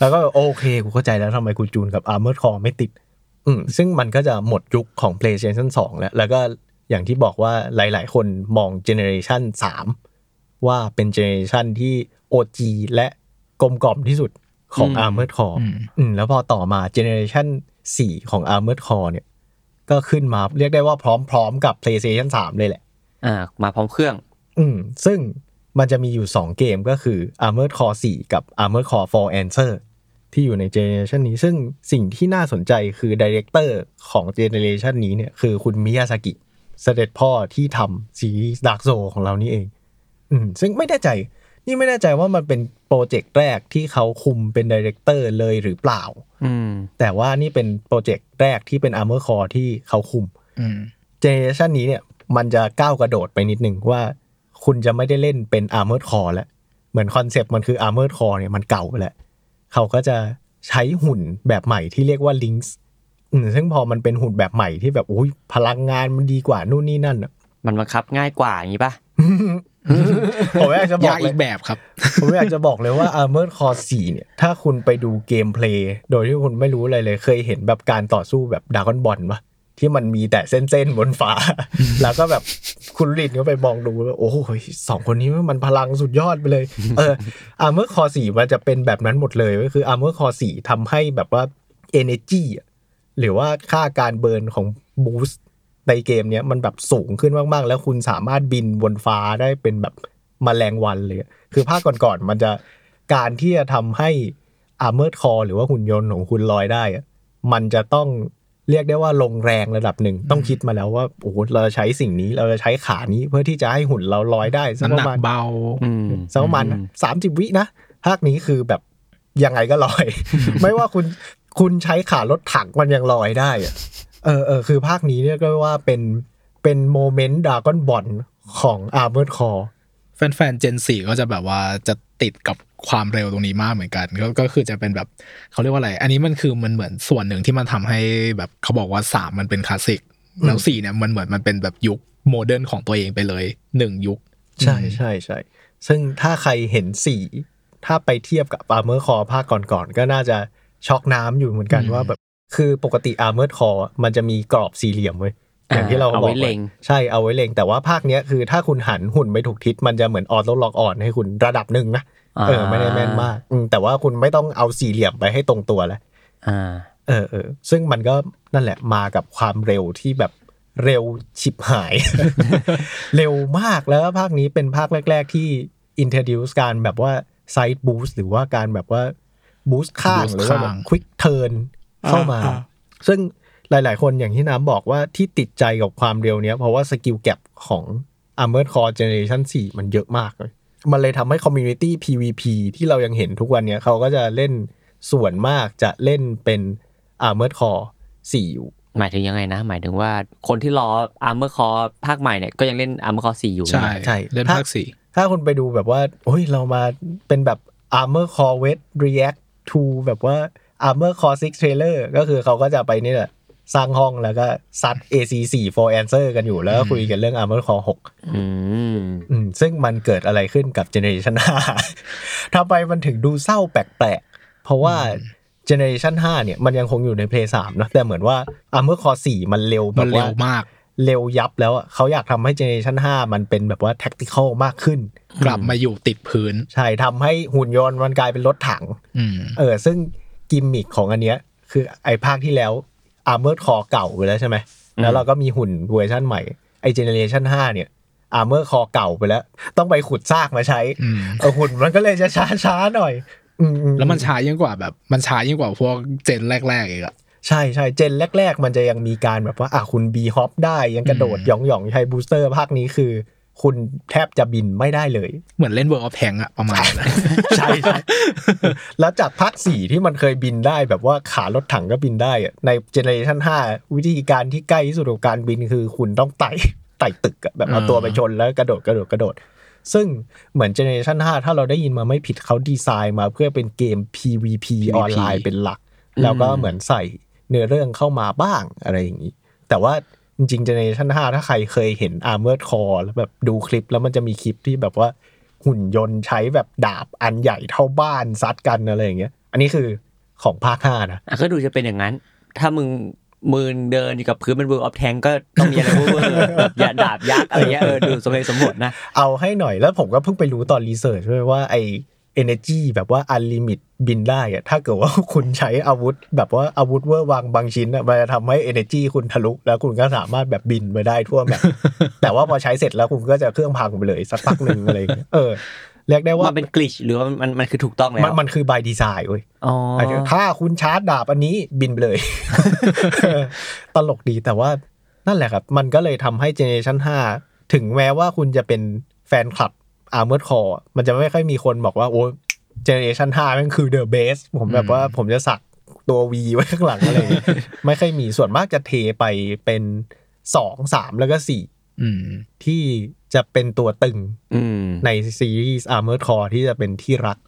แล้วก็โอเคกูเข้าใจแล้วทำไมกูจูนกับ Armor Core ไม่ติด อืมซึ่งมันก็จะหมดยุคของ PlayStation 2 แล้ว แล้วก็อย่างที่บอกว่าหลาย ๆ คนมอง Generation 3 ว่าเป็น Generation ที่ OG และกลมกล่อมที่สุด ของอืม Armored Core อืมอืมแล้วพอต่อมา Generation 4ของ Armored Core เนี่ย ก็ขึ้นมาเรียกได้ว่าพร้อมๆกับ PlayStation 3 เลยแหละ อ่า มาพร้อมเครื่อง อืมซึ่งมันจะมีอยู่ 2 เกมก็คือ Armored Core 4 กับ Armored Core for Answer ที่อยู่ใน generation นี้ ซึ่งสิ่งที่น่าสนใจคือ director ของ generation นี้เนี่ยคือคุณมิยาซากิเสด็จพ่อที่ทำซีรีส์ Dark Souls ของเรานี่เอง อืมซึ่งไม่แน่ใจ นี่ไม่แน่ใจว่ามันเป็น project แรกที่เขาคุมเป็น director เลยหรือเปล่า อืม แต่ว่านี่เป็น project แรกที่เป็น Armored Core ที่เขาคุมอืม generation นี้เนี่ย มันจะก้าวกระโดดไปนิดนึงว่า คุณจะไม่ได้เล่นเป็น Armored Core แล้ว เหมือน concept มันคือ Armored Core เนี่ยมันเก่าไปแล้ว เขาก็จะใช้หุ่นแบบใหม่ที่เรียกว่า Lynx อืมซึ่งพอมันเป็นหุ่นแบบใหม่ที่แบบอุ้ยพลังงานมันดีกว่านู่นนี่นั่นอะ มันบังคับง่ายกว่าอย่างนี้ป่ะ ผมอยากจะบอยากกเลอียกแบบครับ ผมอยากจะบอกเลยว่า Armored Core 4 เนี่ย ถ้าคุณไปดูเกมเพลย์โดยที่คุณไม่รู้อะไรเลย เคยเห็นแบบการต่อสู้แบบดากอนบอลปะที่มันมีแต่เส้นๆบนฟ้า แล้วก็แบบคุณลินก็ไปมองดูแล้วโอ้โหสองคนนี้มันพลังสุดยอดไปเลย เออ Armored Core 4มันจะเป็นแบบนั้นหมดเลยก็คือ Armored Core 4ทำให้แบบว่า Energy อะหรือว่าค่าการเบิร์นของ Boost ในเกมเนี้ยมันแบบสูงขึ้นมากๆ แล้วคุณสามารถบินบนฟ้าได้เป็นแบบมแมลงวันเลยอะคือภาคก่อนๆมันจะการที่จะทำให้ Armored Core หรือว่าหุ่นยนต์ของคุณลอยได้อะมันจะต้องเรียกได้ว่าลงแรงระดับหนึ่งต้องคิดมาแล้วว่าโอ้โหเราจะใช้สิ่งนี้เราจะใช้ขานี้เพื่อที่จะให้หุ่นเราลอยได้สักน้ำปหนัระกมาณเบาอืมสักประมาณอืมสามสิบวินะภาคนี้คือแบบยังไงก็ลอย ไม่ว่าคุณคุณใช้ขารถถังมันยังลอยได้อะ เออเออคือภาคนี้เนี่ยก็ว่าเป็นเป็นโมเม Dragon Ball ของ Armored Core แฟนๆ Gen 4ก็จะแบบว่าจะติดกับความเร็วตรงนี้มากเหมือนกัน ก็ก็คือจะเป็นแบบเขาเรียกว่าอะไร อันนี้มันคือมันเหมือนส่วนหนึ่งที่มันทำให้แบบเขาบอกว่า3มันเป็นคลาสสิกแล้ว4เนี่ยมันเหมือนมันเป็นแบบยุค modern ของตัวเองไปเลยหนึ่งยุค ใช่ใช่ใช่ซึ่งถ้าใครเห็นสีถ้าไปเทียบกับ Armored Core ภาคก่อนๆก็น่าจะช็อกน้ำอยู่เหมือนกันอืมว่าแบบ คือปกติ Armored Core มันจะมีกรอบสี่เหลี่ยมเว้ยอย่างที่เราเอาบอไว้กเล็งใช่เอาไว้เล็งแต่ว่าภาคเนี้ยคือถ้าคุณหันหุ่นไปถูกทิศมันจะเหมือนออโต้ล็อกออนให้คุณระดับหนึ่งนะเออไม่ได้แม่นมากอืมแต่ว่าคุณไม่ต้องเอาสี่เหลี่ยมไปให้ตรงตัวแล้วอ่าเออเออซึ่งมันก็นั่นแหละมากับความเร็วที่แบบเร็วฉิบหาย เร็วมากแล้วภาคนี้เป็นภาคแรก ๆ ที่ introduce การแบบว่า side boost หรือว่าการแบบว่า boost ข้าง boost หรือว่าแบบข้าง quick turn เข้ามาอ่าซึ่งหลาย ๆ คนอย่างที่น้ำบอกว่าที่ติดใจกับความเร็วเนี้ย เพราะว่าสกิลแก p ของ Armored Core Generation 4 มันเยอะมากเลย มันเลยทำให้ Community PVP ที่เรายังเห็นทุกวันเนี้ยเขาก็จะเล่นส่วนมากจะเล่นเป็น Armored Core 4 อยู่ หมายถึงยังไงนะ หมายถึงว่าคนที่รอ Armor Core ภาคใหม่เนี่ยก็ยังเล่น Armor Core 4 อยู่ใช่ใช่เล่นถ้าภาคสี่ถ้าคุณไปดูแบบว่าโอ้ยเรามาเป็นแบบ Armor Core Wet React to แบบว่า Armor Core 6 Trailer ก็คือเขาก็จะไปนี่แหละสร้างห้องแล้วก็ซัด AC4 for answer กันอยู่แล้วก็คุยกันเรื่อง Armor Core 6อืมอืมซึ่งมันเกิดอะไรขึ้นกับ Generation 5ทำไมมันถึงดูเศร้าแปลกๆ เพราะว่า Generation 5เนี่ยมันยังคงอยู่ใน Play 3นะแต่เหมือนว่า Armor Core 4 มันเร็วแบมันบเร็ว่าวมาก เร็วยับแล้วอะเขาอยากทำให้ Generation 5มันเป็นแบบว่า tactical มากขึ้น กลับมาอยู่ติดพื้น ใช่ทำให้หุ่นยนต์มันกลายเป็นรถถังอืมเออซึ่ง กิมมิคของอันเนี้ย คือไอ้ภาคที่แล้ว Armored Core เก่าไปแล้วใช่ไหมแล้วเราก็มีหุ่นเวอร์ชันใหม่ไอ้ Generation 5เนี่ย Armored Core เก่าไปแล้ว ต้องไปขุดซากมาใช้อืมเออหุ่นมันก็เลยจะช้าช้าๆหน่อยอืมๆแล้วมันช้ายิ่งกว่าแบบ มันช้ายิ่งกว่าพวกgen แรกๆอีกอะใช่ใช่ gen แรก ๆ มันจะยังมีการแบบว่าอะคุณ b-hop ได้ยังกระโดดอืมหยองหยองๆใช้ booster ภาคนี้คือ คุณแทบจะบินไม่ได้เลย เหมือนเล่น World of Tanks อะประมาณนั้นใช่ใช่แล้วจากภาคสี่ที่มันเคยบินได้แบบว่าขารถถังก็บินได้อะใน generation ห้าวิธีการที่ใกล้ที่สุดของการบินคือคุณต้องไต่ไต่ตึกอะแบบเอาตัวไปชนแล้วกระโดดกระโดดกระโดด ซึ่งเหมือน generation 5ถ้าเราได้ยินมาไม่ผิดเขาดีไซน์มาเพื่อเป็นเกม PVP ออนไลน์เป็นหลัก แล้วก็เหมือนใส่เนื้อเรื่องเข้ามาบ้างอะไรอย่างนี้ แต่ว่า จริงๆ Generation 5ถ้าใครเคยเห็น Armored Core แล้วแบบดูคลิปแล้วมันจะมีคลิปที่แบบว่าหุ่นยนต์ใช้แบบดาบอันใหญ่เท่าบ้านซัดกันอะไรอย่างเงี้ย อันนี้คือของภาค5นะอะก็ดูจะเป็นอย่างนั้น ถ้ามึงมือเดินอยู่กับพื้นเป็นเวิร์ออฟแทงก็ต้องมีอะไรเวอร์ๆแบบอย่าดาบยักษ์อะไรเงี้ยเออดูสมเหตุสมผลนะ เอาให้หน่อยแล้วผมก็เพิ่งไปรู้ตอน research ด้วยว่าไอ energy แบบว่า unlimit บินได้อะถ้าเกิดว่าคุณใช้อาวุธ แบบว่าอาวุธเวอร์วางบางชิ้นอะมันจะทำให้ energy คุณทะลุ แล้วคุณก็สามารถแบบบินไปได้ทั่วแบบ แต่ว่าพอใช้เสร็จแล้วคุณก็จะเครื่องพังไปเลยสักพักหนึ่งอะไรอย่างเงี้ยเออเรียกได้ว่ามันเป็นกลิชหรือว่ามันมันคือถูกต้องแล้วมันมันคือ by design เว้ยอ๋ออาจจะถ้าคุณชาร์จดาบอันนี้บินไปเลย ตลกดีแต่ว่านั่นแหละครับ มันก็เลยทำให้ Generation 5ถึงแม้ว่าคุณจะเป็นแฟนคลับ Armored Core มันจะไม่ค่อยมีคนบอกว่าโอ้ Generation 5มันคือ the best ผมแบบว่าผมจะสักตัว V ไว้ข้างหลังอะไรอย่างเงี้ยไม่ค่อยมีส่วนมากจะเทไปเป็นสองสามแล้วก็สี่อืมที่จะเป็นตัวตึงอืมในซีรีส์ Armored Core ที่จะเป็นที่รัก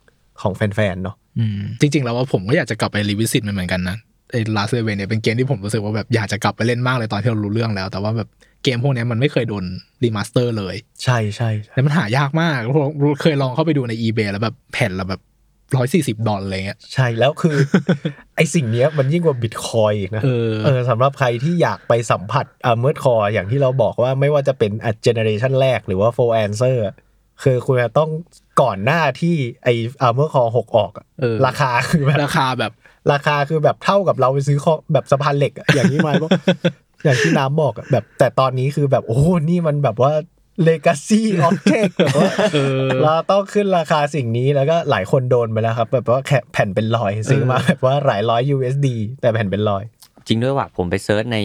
ของแฟนๆเนาะอืมจริง ๆ แล้วว่าผมก็อยากจะกลับไปรีวิสิตมันเหมือนกันนะไอ้ Last Seven เนี่ยเป็นเกมที่ผมรู้สึกว่าแบบอยากจะกลับไปเล่นมากเลยตอนที่เรารู้เรื่องแล้ว แต่ว่าแบบ เกมพวกเนี้ยมันไม่เคยโดน remaster เลย ใช่ใช่ใช่แล้วมันหายากมากผมเคยลองเข้าไปดูใน eBay แล้วแบบแผ่นละแบบร้อยสี่สิบดอลอะไรเงี้ยใช่แล้วคือ ไอสิ่งเนี้ยมันยิ่งกว่าบิตคอยอีกนะ เออเออสำหรับใครที่อยากไปสัมผัสอ่าเม r ร์คออย่างที่เราบอกว่าไม่ว่าจะเป็น generation แรกหรือว่า4 Answer อะคือคุณจะต้องก่อนหน้าที่ไอ Armored Core หกออกอะเออราคาคือแบบราคาแบบ ราคาคือแบบเท่ากับเราไปซื้อคอแบบสะพานเหล็กอะอย่างที่มาบ อกอย่างที่น้ำบอกอะแบบ แต่ตอนนี้คือแบบโอ้โหนี่มันแบบว่า legacy object แบบว่าเออเราต้องขึ้นราคาสิ่งนี้แล้วก็หลายคนโดนไปแล้วครับ แบบว่าแค่แผ่นเป็นร้อยซื้อมาแบบว่าหลายร้อย USD แต่แผ่นเป็นร้อย จริงด้วยว่ะผมไปเซิร์ชใน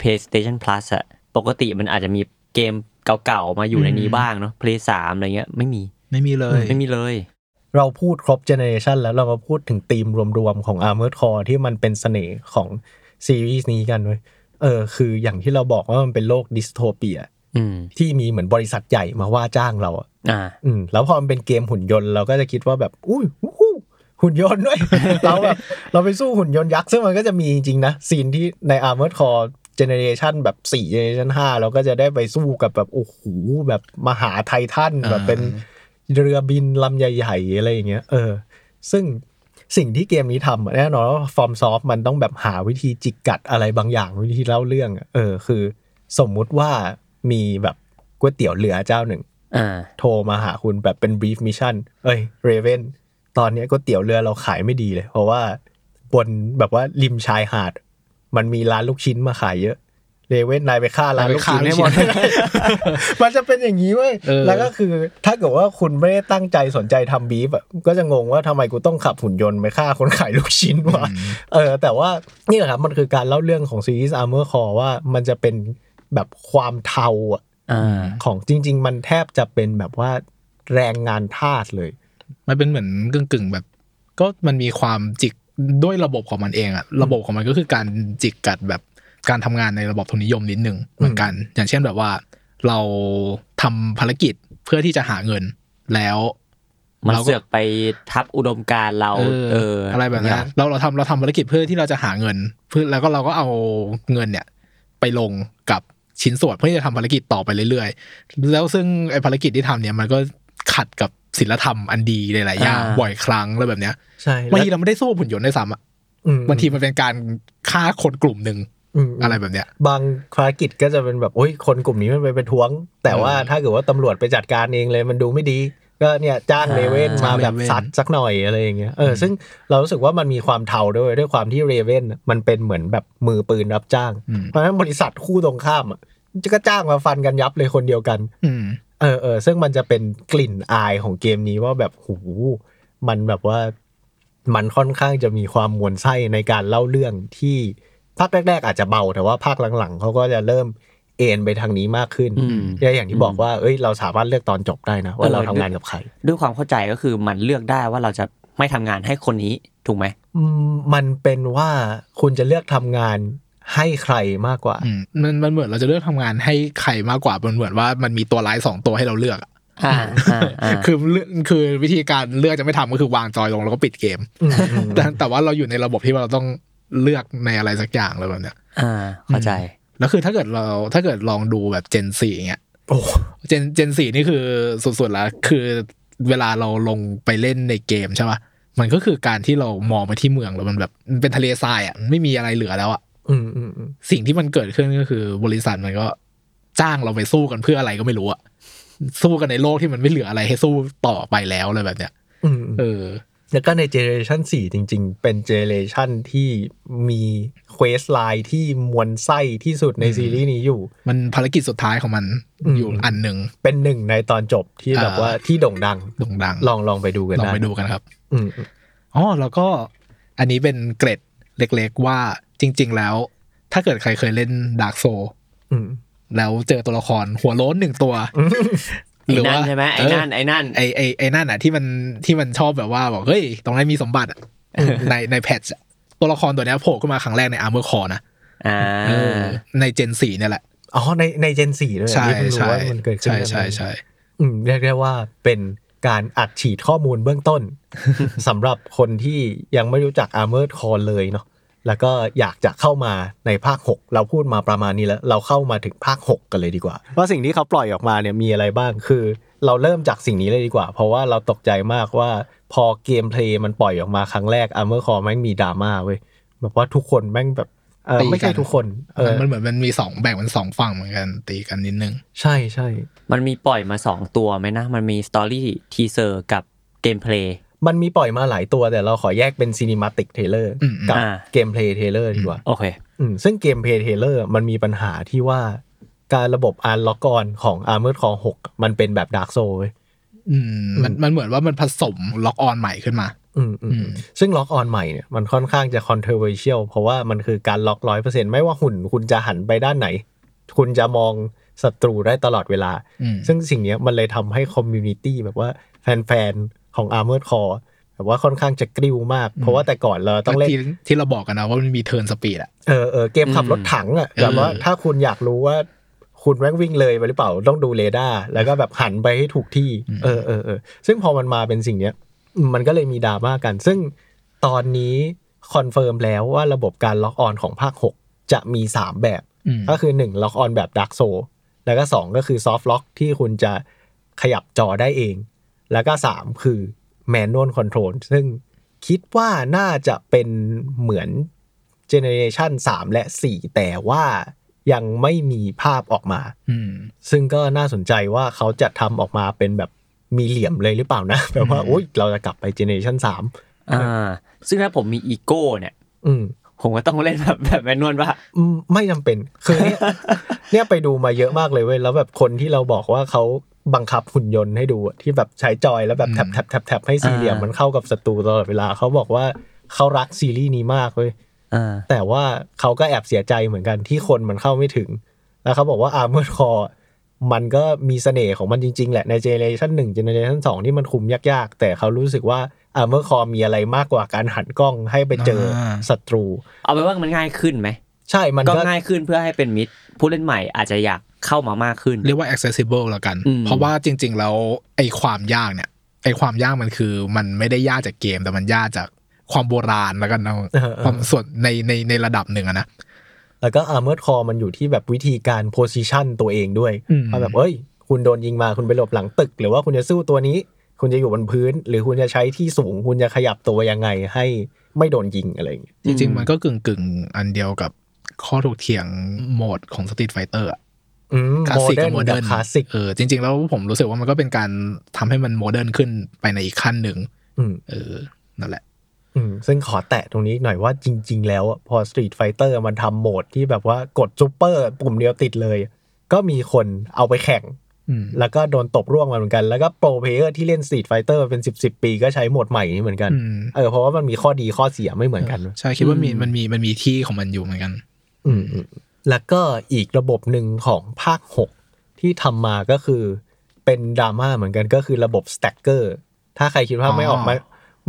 PlayStation Plus อะปกติมันอาจจะมีเกมเก่าๆ มาอยู่ในนี้บ้างเนาะ Play 3อะไรเงี้ยไม่มีไม่มีเลยไม่มีเลย เราพูดครบเจเน r เรชันแล้วเรามาพูดถึงธีมรวมๆ ของ Armored Core ที่มันเป็นเสน่ห์ของซีรีส์นี้กันเว้ย เออคืออย่างที่เราบอกว่ามันเป็นโลกดิสโทเปียอืมที่มีเหมือนบริษัทใหญ่มาว่าจ้างเราอะอ่า อืมแล้วพอมันเป็นเกมหุ่นยนต์เราก็จะคิดว่าแบบอุ้ยวู้ฮู้หุ่นยนต์ด้วย เราแบบเราไปสู้หุ่นยนต์ยักษ์ซึ่งมันก็จะมีจริงๆนะซีนที่ใน Armored Core Generation แบบ4 Generation 5เราก็จะได้ไปสู้กับแบบโอ้โหแบบมหาไททันอ่าแบบเป็นเรือบินลำใหญ่ ๆ อะไรอย่างเงี้ยเออ ซึ่ง สิ่งที่เกมนี้ทำอะแน่นอนว่าฟอร์มซอฟมันต้องแบบหาวิธีจิกกัดอะไรบางอย่างวิธีเล่าเรื่องอะเออคือ สมมุติว่ามีแบบก๋วยเตี๋ยวเรือเจ้าหนึ่งอ่าโทรมาหาคุณแบบเป็น brief mission เอ้ยเรเวนตอนเนี้ยก๋วยเตี๋ยวเรือเราขายไม่ดีเลย เพราะว่าบนแบบว่าริมชายหาด มันมีร้านลูกชิ้นมาขายเยอะ เรเวนนายไปฆ่าร้านลูกชิ้นให้หมดมันจะเป็นอย่างนี้เว้ยเออแล้วก็คือ ถ้าเกิดว่าคุณไม่ได้ตั้งใจสนใจทำบีฟอะก็จะงงว่าทำไมกูต้องขับหุ่นยนต์ไปฆ่าคนขายลูกชิ้นวะเออ แต่ว่านี่แหละครับมันคือการเล่าเรื่องของซีรีส์ Armor Core ว่ามันจะเป็นแบบความเทาอะอ่าของจริง ๆ มันแทบจะเป็นแบบว่าแรงงานทาสเลย มันเป็นเหมือนกึ่งกึ่งๆแบบ ก็มันมีความจิกด้วยระบบของมันเองอะระบบของมันก็คือการจิกกัดแบบ การทำงานในระบบทุนนิยมนิดนึงเหมือนกัน อย่างเช่นแบบว่า เราทำภารกิจเพื่อที่จะหาเงินแล้วมันเราก็เสือกไปทับอุดมการณ์เราเออเอออะไรแบบนั้นเราเราทำเราทำภารกิจเพื่อที่เราจะหาเงิน เพื่อแล้วก็เราก็เอาเงินเนี่ย ไปลงกับชิ้นส่วนเพื่อที่จะทำภารกิจต่อไปเรื่อยๆ แล้วซึ่งไอภารกิจที่ทำเนี่ยมันก็ขัดกับศีลธรรมอันดีหลายๆอย่างอ่าบ่อยครั้งแล้วแบบเนี้ยใช่บางทีเราไม่ได้สู้หุ่นยนต์ได้วยซ้ำอะอืมบางทีมันเป็นการฆ่าคนกลุ่มหนึ่ง อืมอะไรแบบเนี้ย บางภารกิจก็จะเป็นแบบโอ้ยคนกลุ่มนี้มันไปประท้วง แต่ว่าเออถ้าเกิดว่าตำรวจไปจัดการเองเลยมันดูไม่ดี ก็เนี่ยจ้างอ่าเลเว่นมาแบบจ้าง Raven ซัดสักหน่อยอะไรอย่างเงี้ยเอออมซึ่งเรารู้สึกว่ามันมีความเทาด้วยด้วยความที่เรเว่นมันเป็นเหมือนแบบมือปืนรับจ้างอืมเพราะฉะนั้นบริษัทคู่ตรงข้ามอะก็จ้างมาฟันกันยับเลยคนเดียวกันอืมเออเออซึ่งมันจะเป็นกลิ่นอายของเกมนี้ว่าแบบหูมันแบบว่ามันค่อนข้างจะมีความมวลไส้ในการเล่าเรื่องที่ภาคแรก ๆ อาจจะเบาแต่ว่าภาคหลังๆเขาก็จะเริ่มเอ็นไปทางนี้มากขึ้นอืมเนี่ยอย่างที่บอกว่าเอ้ยเราสามารถเลือกตอนจบได้นะว่าเออเราทำงานกับใคร ด้วยความเข้าใจก็คือมันเลือกได้ว่าเราจะไม่ทำงานให้คนนี้ถูกไหมอืมมันเป็นว่าคุณจะเลือกทำงานให้ใครมากกว่าอืมมันมันเหมือนเราจะเลือกทำงานให้ใครมากกว่ามันเหมือนว่ามันมีตัวร้ายสองตัวให้เราเลือกอะอ่าอ่าอ่าคือเลือกคือวิธีการเลือกจะไม่ทำก็คือวางจอยลงแล้วก็ปิดเกมอืมอืมแต่แต่ว่าเราอยู่ในระบบที่เราต้อง เลือกในอะไรสักอย่างเลยแบบเนี้ยอ่าเข้าใจ แล้วคือถ้าเกิดเราถ้าเกิดลองดูแบบเจนสี่เงี้ยโอ้เจนเจนสี่นี่คือสุดๆแล้วคือเวลาเราลงไปเล่นในเกมใช่ปะมันก็คือการที่เรามองไปที่เมืองแล้วมันแบบมันเป็นทะเลทรายอะมันไม่มีอะไรเหลือแล้วอะอืมอืมอืมสิ่งที่มันเกิดขึ้นก็คือบริษัทมันก็จ้างเราไปสู้กันเพื่ออะไรก็ไม่รู้อะสู้กันในโลกที่มันไม่เหลืออะไรให้สู้ต่อไปแล้วเลยแบบเนี้ยอืมเออ แล้วก็ใน generation สี่จริง ๆ เป็น generation ที่มีเควสไลน์ที่มวนไส้ที่สุดในอืมซีรีส์นี้อยู่ มันภารกิจสุดท้ายของมันอืมอยู่อันหนึ่ง เป็นหนึ่งในตอนจบที่แบบอ่าว่าที่โด่งดังโด่งดัง ลองลองไปดูกันลองได้ไปดูกันครับอืมอืมอ๋อแล้วก็อันนี้เป็นเกร็ดเล็กๆว่าจริง ๆ แล้ว ถ้าเกิดใครเคยเล่น Dark Souls อืมแล้วเจอตัวละครหัวโล้นหนึ่งตัว ไอ้นั่นใช่ไหมไอ้นั่นไอ้นั่นไอไอไอนั่นอะที่มันที่มันชอบแบบว่าบอกเฮ้ยตรงนั้นมีสมบัติอะในใน Patches ตัวละครตัวเนี้ยโผล่ขึ้นมาครั้งแรกใน Armored Core นะอ่าเออใน gen สี่เนี่ยแหละอ๋อในใน gen สี่ด้วยใช่นี่เพิ่งรู้ใช่ว่ามันเกิดขึ้นใช่แบบใช่นั้นใช่อืมเรียกได้ว่าเป็นการอัดฉีดข้อมูลเบื้องต้นสำหรับคนที่ยังไม่รู้จัก Armored Core เลยเนาะ แล้วก็อยากจะเข้ามาในภาค 6 เราพูดมาประมาณนี้แล้ว เราเข้ามาถึงภาค 6 กันเลยดีกว่า ว่าสิ่งที่เขาปล่อยออกมาเนี่ยมีอะไรบ้างคือ เราเริ่มจากสิ่งนี้เลยดีกว่า เพราะว่าเราตกใจมากว่าพอ gameplay มันปล่อยออกมาครั้งแรก Armored Core แม่งมีดราม่าเว้ยแบบว่าทุกคนแม่งแบบเออไม่ใช่ทุกคนเออมันเหมือนมันมีสองแบ่งเป็นสองฝั่งเหมือนกันตีกันนิดนึง ใช่ใช่มันมีปล่อยมาสองตัวไหมนะ มันมี story teaser กับgameplay มันมีปล่อยมาหลายตัวแต่เราขอแยกเป็น cinematic trailer อืมกับอ่า gameplay trailer ดีกว่าโอเคอืมซึ่ง gameplay trailer มันมีปัญหาที่ว่าการระบบอันล็อกกอนของ Armored Core 6มันเป็นแบบ Dark Souls เว้ยอืมมันมันเหมือนว่ามันผสมล็อกออนใหม่ขึ้นมา อืมอืมอืมซึ่งล็อกออนใหม่เนี่ยมันค่อนข้างจะ controversial เพราะว่ามันคือการล็อกร้อยเปอร์เซ็นต์ไม่ว่าหุ่นคุณจะหันไปด้านไหน คุณจะมองศัตรูได้ตลอดเวลาอืมซึ่งสิ่งเนี้ยมันเลยทำให้ community แบบว่าแฟนๆ ของ Armored Core แบบว่าค่อนข้างจะกริ้วมาก เพราะว่าแต่ก่อนเราต้องเล่นที่ที่เราบอกกันนะว่ามันมี turn speed อะเออเออเกมขับรถถังอะเออแบบว่าถ้าคุณอยากรู้ว่าคุณแม่งวิ่งเลยไปหรือเปล่าต้องดูเรดาร์แล้วก็แบบหันไปให้ถูกที่ เออเออเออซึ่งพอมันมาเป็นสิ่งเนี้ย มันก็เลยมีดราม่ากัน ซึ่งตอนนี้ confirm แล้วว่าระบบการ lock-on ของภาค 6 จะมี 3 แบบอืมก็คือ 1 lock-on แบบ Dark Souls แล้วก็ 2 ก็คือ soft lock ที่คุณจะขยับจอได้เอง แล้วก็ 3 คือ manual control ซึ่งคิดว่าน่าจะเป็นเหมือน generation 3และ 4 แต่ว่ายังไม่มีภาพออกมาอืมซึ่งก็น่าสนใจว่าเขาจะทำออกมาเป็นแบบมีเหลี่ยมเลยหรือเปล่านะแบบว่าอืมโอ๊ยเราจะกลับไป generation สามอ่า ซึ่งถ้าผมมีอีโก้เนี่ย อืมผมก็ต้องเล่นแบบแบบ manual ว่าอืมไม่จำเป็น คือเนี่ยเนี่ยไปดูมาเยอะมากเลยเว้ย แล้วแบบคนที่เราบอกว่าเขา บังคับหุ่นยนต์ให้ดูอะที่แบบใช้จอยแล้วแบบ tap tap tap tap ให้สี่เหลี่ยมอ่ามัมันเข้ากับศัตรูตลอดเวลาเขาบอกว่าเขารักซีรีส์นี้มากเว้ยอ่าแต่ว่าเขาก็แอบเสียใจเหมือนกันที่คนมันเข้าไม่ถึง แล้วเขาบอกว่า Armored Core มันก็มีเสน่ห์ของมันจริง ๆ แหละใน generation หนึ่ง generation สองที่มันคุมยากๆ แต่เขารู้สึกว่า Armored Core มีอะไรมากกว่าการหันกล้องให้ไปเจออาศัตรู เอาไปนว่ามันง่ายขึ้นไหมใช่มันก็ก็ง่ายขึ้นเพื่อให้เป็นมิตรผู้เล่นใหม่อาจจะอยาก เข้ามามากขึ้น เรียกว่า accessible แล้วกันอืมเพราะว่าจริง ๆ แล้วไอ้ความยากเนี่ยไอ้ความยากมันคือมันไม่ได้ยากจากเกม แต่มันยากจากความโบราณแล้วกันนะเออเออความส่วนในในในระดับหนึ่งอะนะแล้วก็ Armored Core มันอยู่ที่แบบวิธีการ position ตัวเองด้วยอืมว่าแบบเอ้ย คุณโดนยิงมาคุณไปหลบหลังตึก หรือว่าคุณจะสู้ตัวนี้ คุณจะอยู่บนพื้น หรือคุณจะใช้ที่สูง คุณจะขยับตัวยังไงให้ไม่โดนยิงอะไรอย่างเงี้ยจริง ๆ มันก็กึ่งกึ่งๆอันเดียวกับข้อถกเถียงโหมดของ Street Fighter อะอืม คลาสโมสิกเดิกัร์บนโมเดิกัร์บนคลาสสิกเออจริง ๆ แล้วผมรู้สึกว่ามันก็เป็นการทำให้มัน modern ขึ้นไปในอีกขั้นหนึ่งอืมเออนั่นแหละอืมซึ่งขอแตะตรงนี้หน่อยว่าจริง ๆ แล้วอะพอ Street Fighter มันทำโหมดที่แบบว่ากดซูเปอร์ปุ่มเดียวติดเลย ก็มีคนเอาไปแข่งอืมแล้วก็โดนตบร่วงมาเหมือนกัน แล้วก็ pro player ที่เล่น Street Fighter มาเป็น 10 สิบปีก็ใช้โหมดใหม่นี้เหมือนกันอืมเออเพราะว่ามันมีข้อดีข้อเสียไม่เหมือนกัน ใช่คิดว่ามีอืมมันมีมันมีที่ของมันอยู่เหมือนกัน อืมอืม แล้วก็อีกระบบหนึ่งของภาค 6 ที่ทำมาก็คือเป็นดราม่าเหมือนกันก็คือระบบ Stagger ถ้าใครคิดภาพไม่ออกอ๋อมา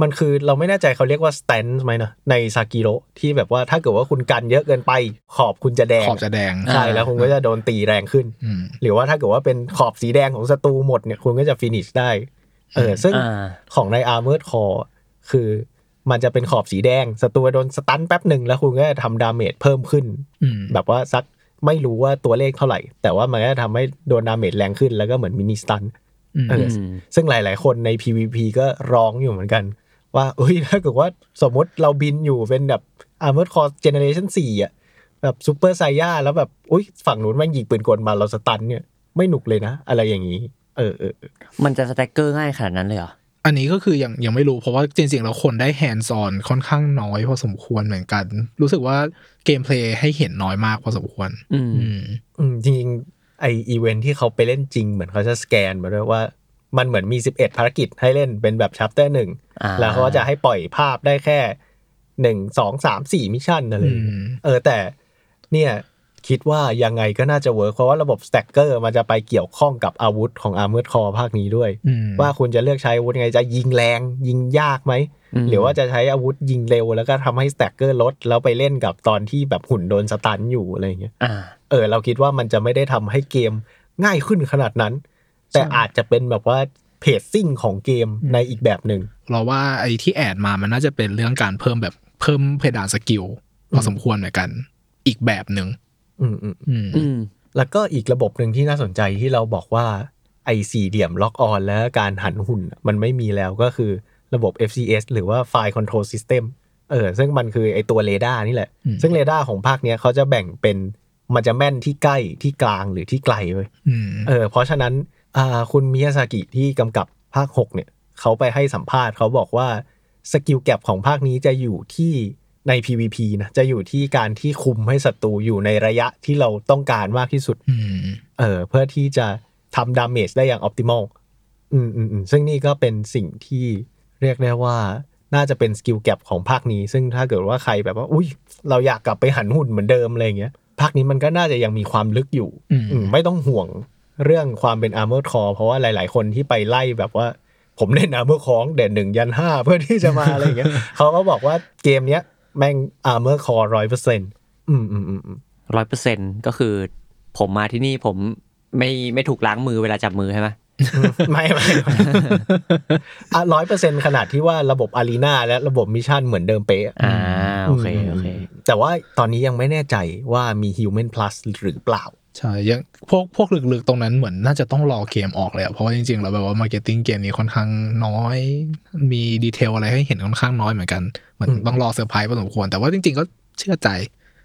มันคือเราไม่แน่ใจเขาเรียกว่า stance ไหมนะใน Sekiro ที่แบบว่าถ้าเกิดว่าคุณกันเยอะเกินไปขอบคุณจะแดงขอบจะแดงใช่แล้วคุณก็จะโดนตีแรงขึ้นอืมหรือว่าถ้าเกิดว่าเป็นขอบสีแดงของศัตรูหมดเนี่ยคุณก็จะ finish ได้เออซึ่งอ่าของใน Armored Core คือ มันจะเป็นขอบสีแดงศัตรูโดน stun แป๊บหนึ่งแล้วคุณก็จะทำ damage เพิ่มขึ้นอืมแบบว่าสักไม่รู้ว่าตัวเลขเท่าไหร่ แต่ว่ามันก็จะทำให้โดน damage แรงขึ้นแล้วก็เหมือน mini stun อืมเอออซึ่งหลาย ๆ คนใน PVP ก็ร้องอยู่เหมือนกัน ว่าเอ้ยถ้าเกิดว่าสมมติเราบินอยู่เป็นแบบ Armored Core Generation 4อะแบบซูเปอร์ไซย่าแล้วแบบอุ้ยฝั่งนู้นแม่งยิงปืนกลมาเรา stun เนี่ยไม่หนุกเลยนะ อะไรอย่างนี้ เออเออเออมันจะ stagger ง่ายขนาดนั้นเลยเหรอ อันนี้ก็คือยังยังไม่รู้เพราะว่าจริงๆแล้วคนได้ hands on ค่อนข้างน้อยพอสมควรเหมือนกัน รู้สึกว่า gameplay ให้เห็นน้อยมากพอสมควร อืมอืมอืมจริงๆไออีเวนท์ที่เขาไปเล่นจริงเหมือนเขาจะสแกนมาด้วยว่ามันเหมือนมี 11 ภารกิจให้เล่นเป็นแบบ chapter หนึ่งอ่าแล้วเขาก็จะให้ปล่อยภาพได้แค่หนึ่งสองสามสี่ mission อะไรอย่างเงี้ยอืมเออแต่เนี่ย คิดว่ายังไงก็น่าจะ work เพราะว่าระบบ stagger มันจะไปเกี่ยวข้องกับอาวุธของ Armored Core ภาคนี้ด้วยอืมว่าคุณจะเลือกใช้อาวุธยังไงจะยิงแรง ยิงยากไหมอืมหรือว่าจะใช้อาวุธยิงเร็ว แล้วก็ทำให้ stagger ลด แล้วไปเล่นกับตอนที่แบบหุ่นโดน stun อยู่อะไรอย่างเงี้ยอ่าเออ เราคิดว่ามันจะไม่ได้ทำให้เกมง่ายขึ้นขนาดนั้น แต่อาจจะเป็นแบบว่า pacing ของเกมในอีกแบบหนึ่งเราว่าไอ้ที่ add มามันน่าจะเป็นเรื่องการเพิ่มแบบเพิ่มเพดาน skill พอสมควรเหมือนกัน อีกแบบหนึ่ง อืมอืมอืมอืมแล้วก็อีกระบบหนึ่งที่น่าสนใจที่เราบอกว่าไอ้สี่เหลี่ยม lock-on และการหันหุ่นน่ะมันไม่มีแล้วก็คือระบบ FCS หรือว่า Fire Control System เออซึ่งมันคือไอ้ตัวเรดาร์นี่แหละอืมซึ่งเรดาร์ของภาคเนี้ยเขาจะแบ่งเป็นมันจะแม่นที่ใกล้ที่กลางหรือที่ไกลเว้ยอืมเออเพราะฉะนั้นอ่าคุณมิยาซากิที่กำกับภาค 6 เนี่ยเขาไปให้สัมภาษณ์เขาบอกว่า skill gap ของภาคนี้จะอยู่ที่ ใน PVP นะจะอยู่ที่การที่คุมให้ศัตรูอยู่ในระยะที่เราต้องการมากที่สุดอืมเออเพื่อที่จะทำ damage ได้อย่างออ t ติมอลอืมอืมอืมซึ่งนี่ก็เป็นสิ่งที่เรียกได้ว่าน่าจะเป็น skill gap ของภาคนี้ ซึ่งถ้าเกิดว่าใครแบบว่า อุ้ย เราอยากกลับไปหันหุ่นเหมือนเดิมอะไรอย่างเงี้ยภาคนี้มันก็น่าจะยังมีความลึกอยู่ อืมอืมไม่ต้องห่วงเรื่องความเป็น Armored Core เพราะว่าหลาย ๆ คนที่ไปไล่แบบว่า ผมเล่น Armored Core gen หนึ่งยันห้าเพื่อที่จะมาอะไรอย่างเงี้ยเขาก็บอกว่าเกมเนี้ย แม่ง Armored Core ร้อยเปอร์เซ็นต์อืมอืมอืมอืมร้อยเปอร์เซ็นก็คือ ผมมาที่นี่ผมไม่ไม่ถูกล้างมือเวลาจับมือใช่ไหมไม่ไม่ร้อยเปอร์เซ็นขนาดที่ว่าระบบ arena และระบบ mission เหมือนเดิมเป๊ะอ่าโอเคโอเค แต่ว่าตอนนี้ยังไม่แน่ใจว่ามี Human Plus หรือเปล่า ใช่ยังพวกพวกลึกๆ ตรงนั้นเหมือนน่าจะต้องรอเกมออกเลยอะเพราะว่าจริงๆแล้วแบบว่า marketing เกมนี้ค่อนข้างน้อย มี detail อะไรให้เห็นค่อนข้างน้อยเหมือนกันเหมือนอืมต้องรอเซอร์ไพรส์พอสมควร แต่ว่าจริง ๆ ก็เชื่อใจ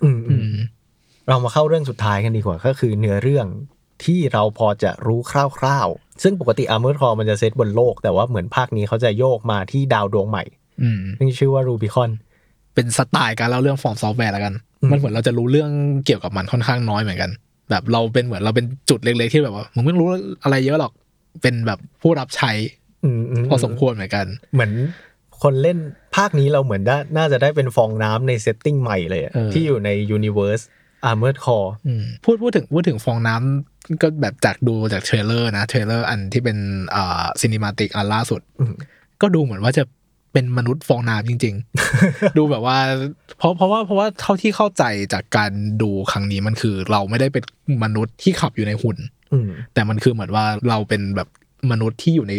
อืมอือืมมเรามาเข้าเรื่องสุดท้ายกันดีกว่า ก็คือเนื้อเรื่องที่เราพอจะรู้คร่าวๆ ซึ่งปกติ Armored Core มันจะเซตบนโลก แต่ว่าเหมือนภาคนี้เขาจะโยกมาที่ดาวดวงใหม่อืมซึ่งชื่อว่า Rubicon เป็นสไตล์การเล่าเรื่อง FromSoftware แล้วกันอืมมันเหมือนเราจะรู้เรื่องเกี่ยวกับมันค่อนข้างน้อยเหมือนกัน แบบเราเป็นเหมือนเราเป็นจุดเล็กๆที่แบบว่ามึงไม่รู้อะไรเยอะหรอกเป็นแบบผู้รับใช้อืมมพอสมควรเหมือนกัน เหมือนคนเล่นภาคนี้เราเหมือนได้น่าจะได้เป็นฟองน้ำใน setting ใหม่เลยอะเออที่อยู่ใน Universe Armored Core อืมพูดพูดถึงพูดถึงฟองน้ำก็แบบจากดูจาก trailer นะ trailer อันที่เป็นอ่า cinematic อันล่าสุดอืมก็ดูเหมือนว่าจะ เป็นมนุษย์ฟองน้ำจริง ๆ ดูแบบว่า เพราะเพราะว่าเพราะว่าเท่าที่เข้าใจจากการดูครั้งนี้มันคือ เราไม่ได้เป็นมนุษย์ที่ขับอยู่ในหุ่นอืมแต่มันคือเหมือนว่าเราเป็นแบบมนุษย์ที่อยู่ใน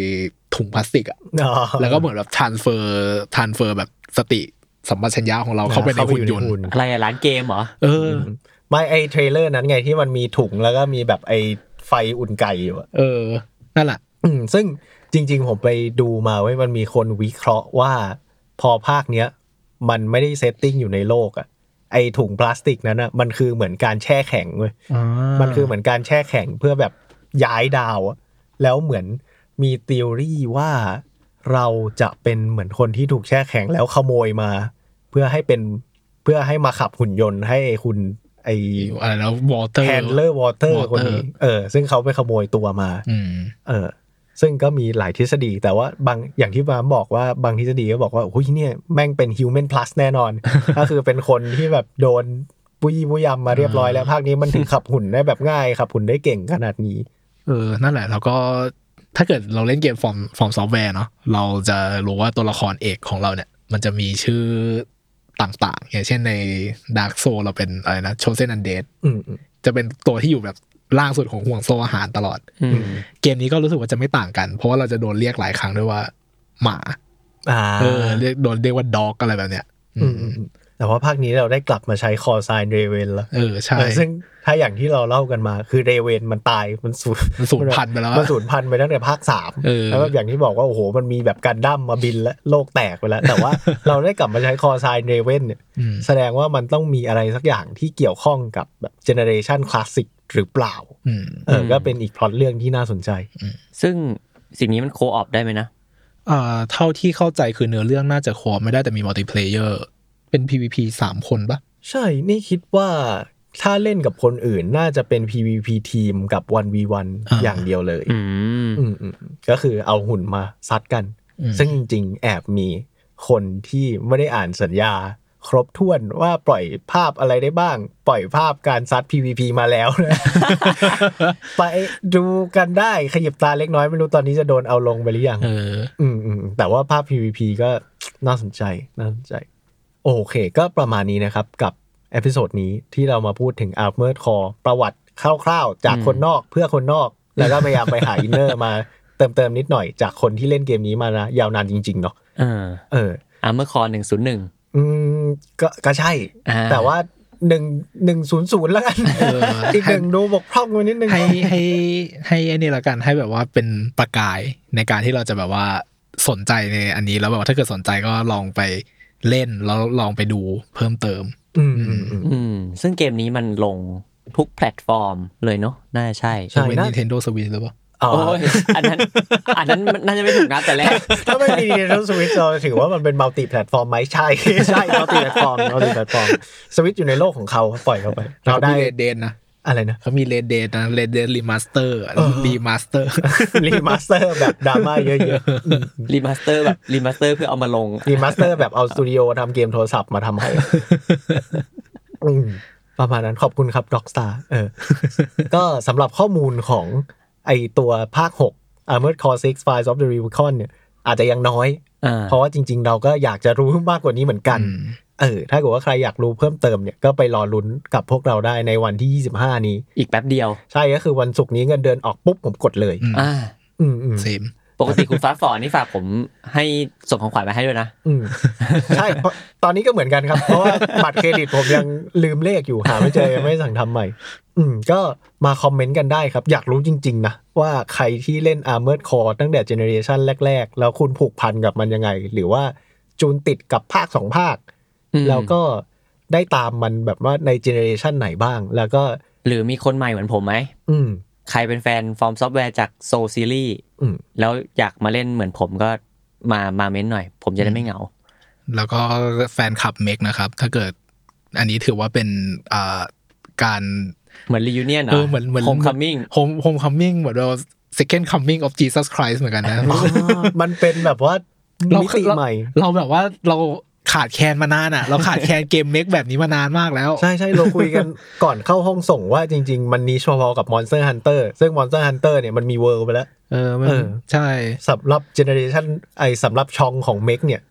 ถุงพลาสติกอะอ๋อแล้วก็เหมือนแบบ transfer transfer แบบสติสัมปชัญญะของเราเข้าไปในหุ่นยนต์อะไรอะร้านเกมเหรอเออไม่ไอ trailer นั้นไงที่มันมีถุงแล้วก็มีแบบไอไฟอุ่นไก่อยู่อะเออนั่นแหละอืมซึ่ง จริง ๆ ผมไปดูมาไว้ยมันมีคนวิเคราะห์ว่า พอภาคเนี้ย มันไม่ได้เซตติ้งอยู่ในโลกอะไอถุงพลาสติกนั้นอะมันคือเหมือนการแช่แข็งเว้ยมันคือเหมือนการแช่แข็งเพื่อแบบย้ายดาวอะแล้วเหมือนมีทฤษฎีว่าเราจะเป็นเหมือนคนที่ถูกแช่แข็งแล้วขโมยมา เพื่อให้เป็นเพื่อให้มาขับหุ่นยนต์ให้ไอ้คุณไออะไรแล้ววอเตอร์แฮนเลอร์วอเตอร์ Water คนนี้เออ ซึ่งเขาไปขโมยตัวมาอืมเออ ซึ่งก็มีหลายทฤษฎี แต่ว่าบางอย่างที่บามบอกว่าบางทฤษฎีก็บอกว่าโอ้ยเนี่ยแม่งเป็น human plus แน่นอน ก็คือเป็นคนที่แบบโดนปุยปุยยำมาเรียบร้อยแล้วภาคนี้มันถึงขับหุ่นได้แบบง่ายขับหุ่นได้เก่งขนาดนี้ เออ นั่นแหละ แล้วก็ถ้าเกิดเราเล่นเกม From FromSoftware เนาะเราจะรู้ว่าตัวละครเอกของเราเนี่ย มันจะมีชื่อต่างๆ อย่างเช่นใน Dark Soul เราเป็นอะไรนะ Chosen Undead อืมอืมจะเป็นตัวที่อยู่แบบ ล่างสุดของห่วงโซ่อาหารตลอดอืมเกมนี้ก็รู้สึกว่าจะไม่ต่างกัน เพราะว่าเราจะโดนเรียกหลายครั้งด้วยว่า หมาอ่าเออเรียกโดนเรียกว่าด็อกอะไรแบบเนี้ยอืมอืมอืมแต่ว่าภาคนี้เราได้กลับมาใช้คอไซน์เรเวนแล้วเออใช่เออซึ่งถ้าอย่างที่เราเล่ากันมา คือเรเวนมันตายมันสูญมันสูญพันธุ์ไปแล้วอะมันสูญพันธุ์ไปตั้งแต่ภาคสามเออแล้วแบบอย่างที่บอกว่าโอ้โหมันมีแบบการดั้มมาบินและโลกแตกไปแล้ว แต่ว่าเราได้กลับมาใช้ call sign Raven เนี่ยอืมแสดงว่ามันต้องมีอะไรสักอย่างที่เกี่ยวข้องกับแบบ generation คลาสสิก หรือเปล่าอืมเออก็เป็นอีกพล็อตเรื่องที่น่าสนใจ ซึ่งสิ่งนี้มัน co-op ได้ไหมนะอ่าเท่าที่เข้าใจคือเนื้อเรื่องน่าจะ co ไม่ได้แต่มี multiplayer เป็น PVP สามคนปะใช่ นี่คิดว่าถ้าเล่นกับคนอื่นน่าจะเป็น PVP ทีมกับ 1v1 อย่างเดียวเลยอืมอืมอืมอืมก็คือเอาหุ่นมาซัดกัน ซึ่งจริงๆ แอบมีคนที่ไม่ได้อ่านสัญญา ครบถ้วนว่าปล่อยภาพอะไรได้บ้าง ปล่อยภาพการซัด PVP มาแล้วนะไปดูกันได้ขยิบตาเล็กน้อย ไม่รู้ตอนนี้จะโดนเอาลงไปหรือยังเอออืมอืมแต่ว่าภาพ PVP ก็น่าสนใจน่าสนใจ โอเค ก็ประมาณนี้นะครับ กับ episode นี้ที่เรามาพูดถึง Armored Core ประวัติคร่าวๆ จากคนนอกเพื่อคนนอก แล้วก็พยายามไปหา inner มาเติมเติมๆนิดหน่อยจากคนที่เล่นเกมนี้มานะยาวนานจริง ๆ เนาะเออ เออ Armored Core หนึ่งศูนย์หนึ่ง อืมก็ก็ใช่อ่าแต่ว่าหนึ่งหนึ่งศูนย์ศูนย์แล้วกันเอออีกหนึ่งดูบกพร่องไปนิดนึงให้ให้ให้ไอ้นี่ละกันให้แบบว่าเป็นประกายในการที่เราจะแบบว่าสนใจในอันนี้แล้วแบบว่าถ้าเกิดสนใจก็ลองไปเล่นแล้วลองไปดูเพิ่มเติม อืมอืมอืมอืมซึ่งเกมนี้มันลงทุกแพลตฟอร์มเลยเนาะน่าจะใช่ใช่เป็นนะ Nintendo Switch หรือเปล่าอ๋อ โอ้ยอันนั้น อันนั้นมันน่าจะไม่ถูกนะแต่แรก ถ้าไม่มี Nintendo Switch เราถือว่ามันเป็น multi-platform ไหมใช่ ใช่ multi-platform multi-platform Switch อยู่ในโลกของเขาปล่อยเข้าไป เราเขาได้มี Red Dead นะอะไรนะเขามี Red Dead นะ Red Dead Remaster เออ Remaster remaster แบบดราม่าเยอะๆ remaster แบบ remaster เพื่อเอามาลง remaster แบบเอาสตูดิโอทำเกมโทรศัพท์มาทำให้อืมประมาณนั้นขอบคุณครับ Rockstar เออ ก็สำหรับข้อมูลของ ไอตัวภาค 6 Armored Core 6 Fires of the Rubicon เนี่ยอาจจะยังน้อยอ่าเพราะว่าจริง ๆ เราก็อยากจะรู้มากกว่านี้เหมือนกันอืมเออ ถ้าเกิดว่าใครอยากรู้เพิ่มเติมเนี่ย ก็ไปรอลุ้นกับพวกเราได้ในวันที่ 25 นี้ อีกแป๊บเดียว ใช่ก็คือวันศุกร์นี้เงินเดือนออกปุ๊บผมกดเลยอืมอ่า อืมอืม same ปกติคุณฟ้าฝอนี่ฝากผมให้ส่งของขวัญมาให้ด้วยนะอืมใช่เพราะตอนนี้ก็เหมือนกันครับ เพราะว่าบัตรเครดิตผมยังลืมเลขอยู่หาไม่เจอยังไม่สั่งทำใหม่ อืมก็มาคอมเมนต์กันได้ครับ อยากรู้จริง ๆ นะ ว่าใครที่เล่น Armored Core ตั้งแต่ generation แรก ๆ แล้วคุณผูกพันกับมันยังไง หรือว่าจูนติดกับภาคสองภาคอืมแล้วก็ได้ตามมันแบบว่าใน generation ไหนบ้าง แล้วก็ หรือมีคนใหม่เหมือนผมไหมอืม ใครเป็นแฟน FromSoftware จาก Souls series อืมแล้วอยากมาเล่นเหมือนผมก็มามาเม้นหน่อย ผมจะได้ไม่เหงา แล้วก็แฟนคลับ mech นะครับ ถ้าเกิดอันนี้ถือว่าเป็นอ่าการเหมือน reunion เหรเอออเหมือนเหมือน homecoming home homecoming เหมือนเรา second coming of Jesus Christ เหมือนกันนะ มันเป็นแบบว่าเรามิติใหม่ เราแบบว่าเรา ขาดแคลนมานานอะ เราขาดแคลนเกม mech แบบนี้มานานมากแล้ว ใช่ใช่เราคุยกันก่อนเข้าห้องส่งว่าจริง ๆ มัน niche พอๆกับ Monster Hunter ซึ่ง Monster Hunter เนี่ยมันมี World ไปแล้ว เออมันเออใช่สำหรับ generation ไอสำหรับช่องของ m ม k เนี่ย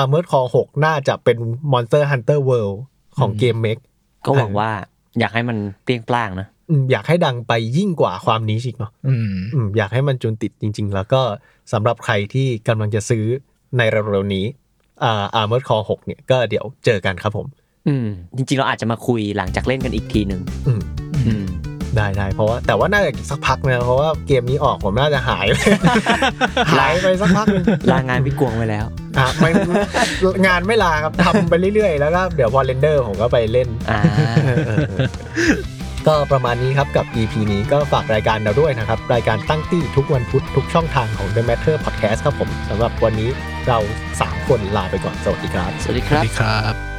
Armored Core 6น่าจะเป็น Monster Hunter World ของเกม m ม k ก็หวังว่าอยากให้มันเปรี้ยงปร้างนะอยากให้ดังไปยิ่งกว่าความนี้อีกเนาะอืมอืมอยากให้มันจุดติดจริง ๆ แล้วก็สำหรับใครที่กำลังจะซื้อในเร็วๆนี้ อ่า Armored Core 6เนี่ยก็เดี๋ยวเจอกันครับผม อืม จริงๆ เราอาจจะมาคุยหลังจากเล่นกันอีกทีหนึ่งอืมอืมได้ได้เพราะว่าแต่ว่าน่าจะสักพักนะเพราะว่าเกมนี้ออกผมน่าจะหายหายไปสักพักหนึงลางานพี่กวงไว้แล้วอะไม่งานไม่ลาครับทำไปเรื่อยๆ แล้วก็เดี๋ยวพอเรนเดอร์ผมก็ไปเล่น อ่าเออเออเออก็ประมาณนี้ครับกับ EP นี้ก็ฝากรายการเราด้วยนะครับ รายการตั้งตี้ทุกวันพุธทุกช่องทางของ The Matter Podcast ครับผมสำหรับวันนี้เรา 3 คนลาไปก่อน สวัสดีครับ สวัสดีคสวัรัสบดีครับ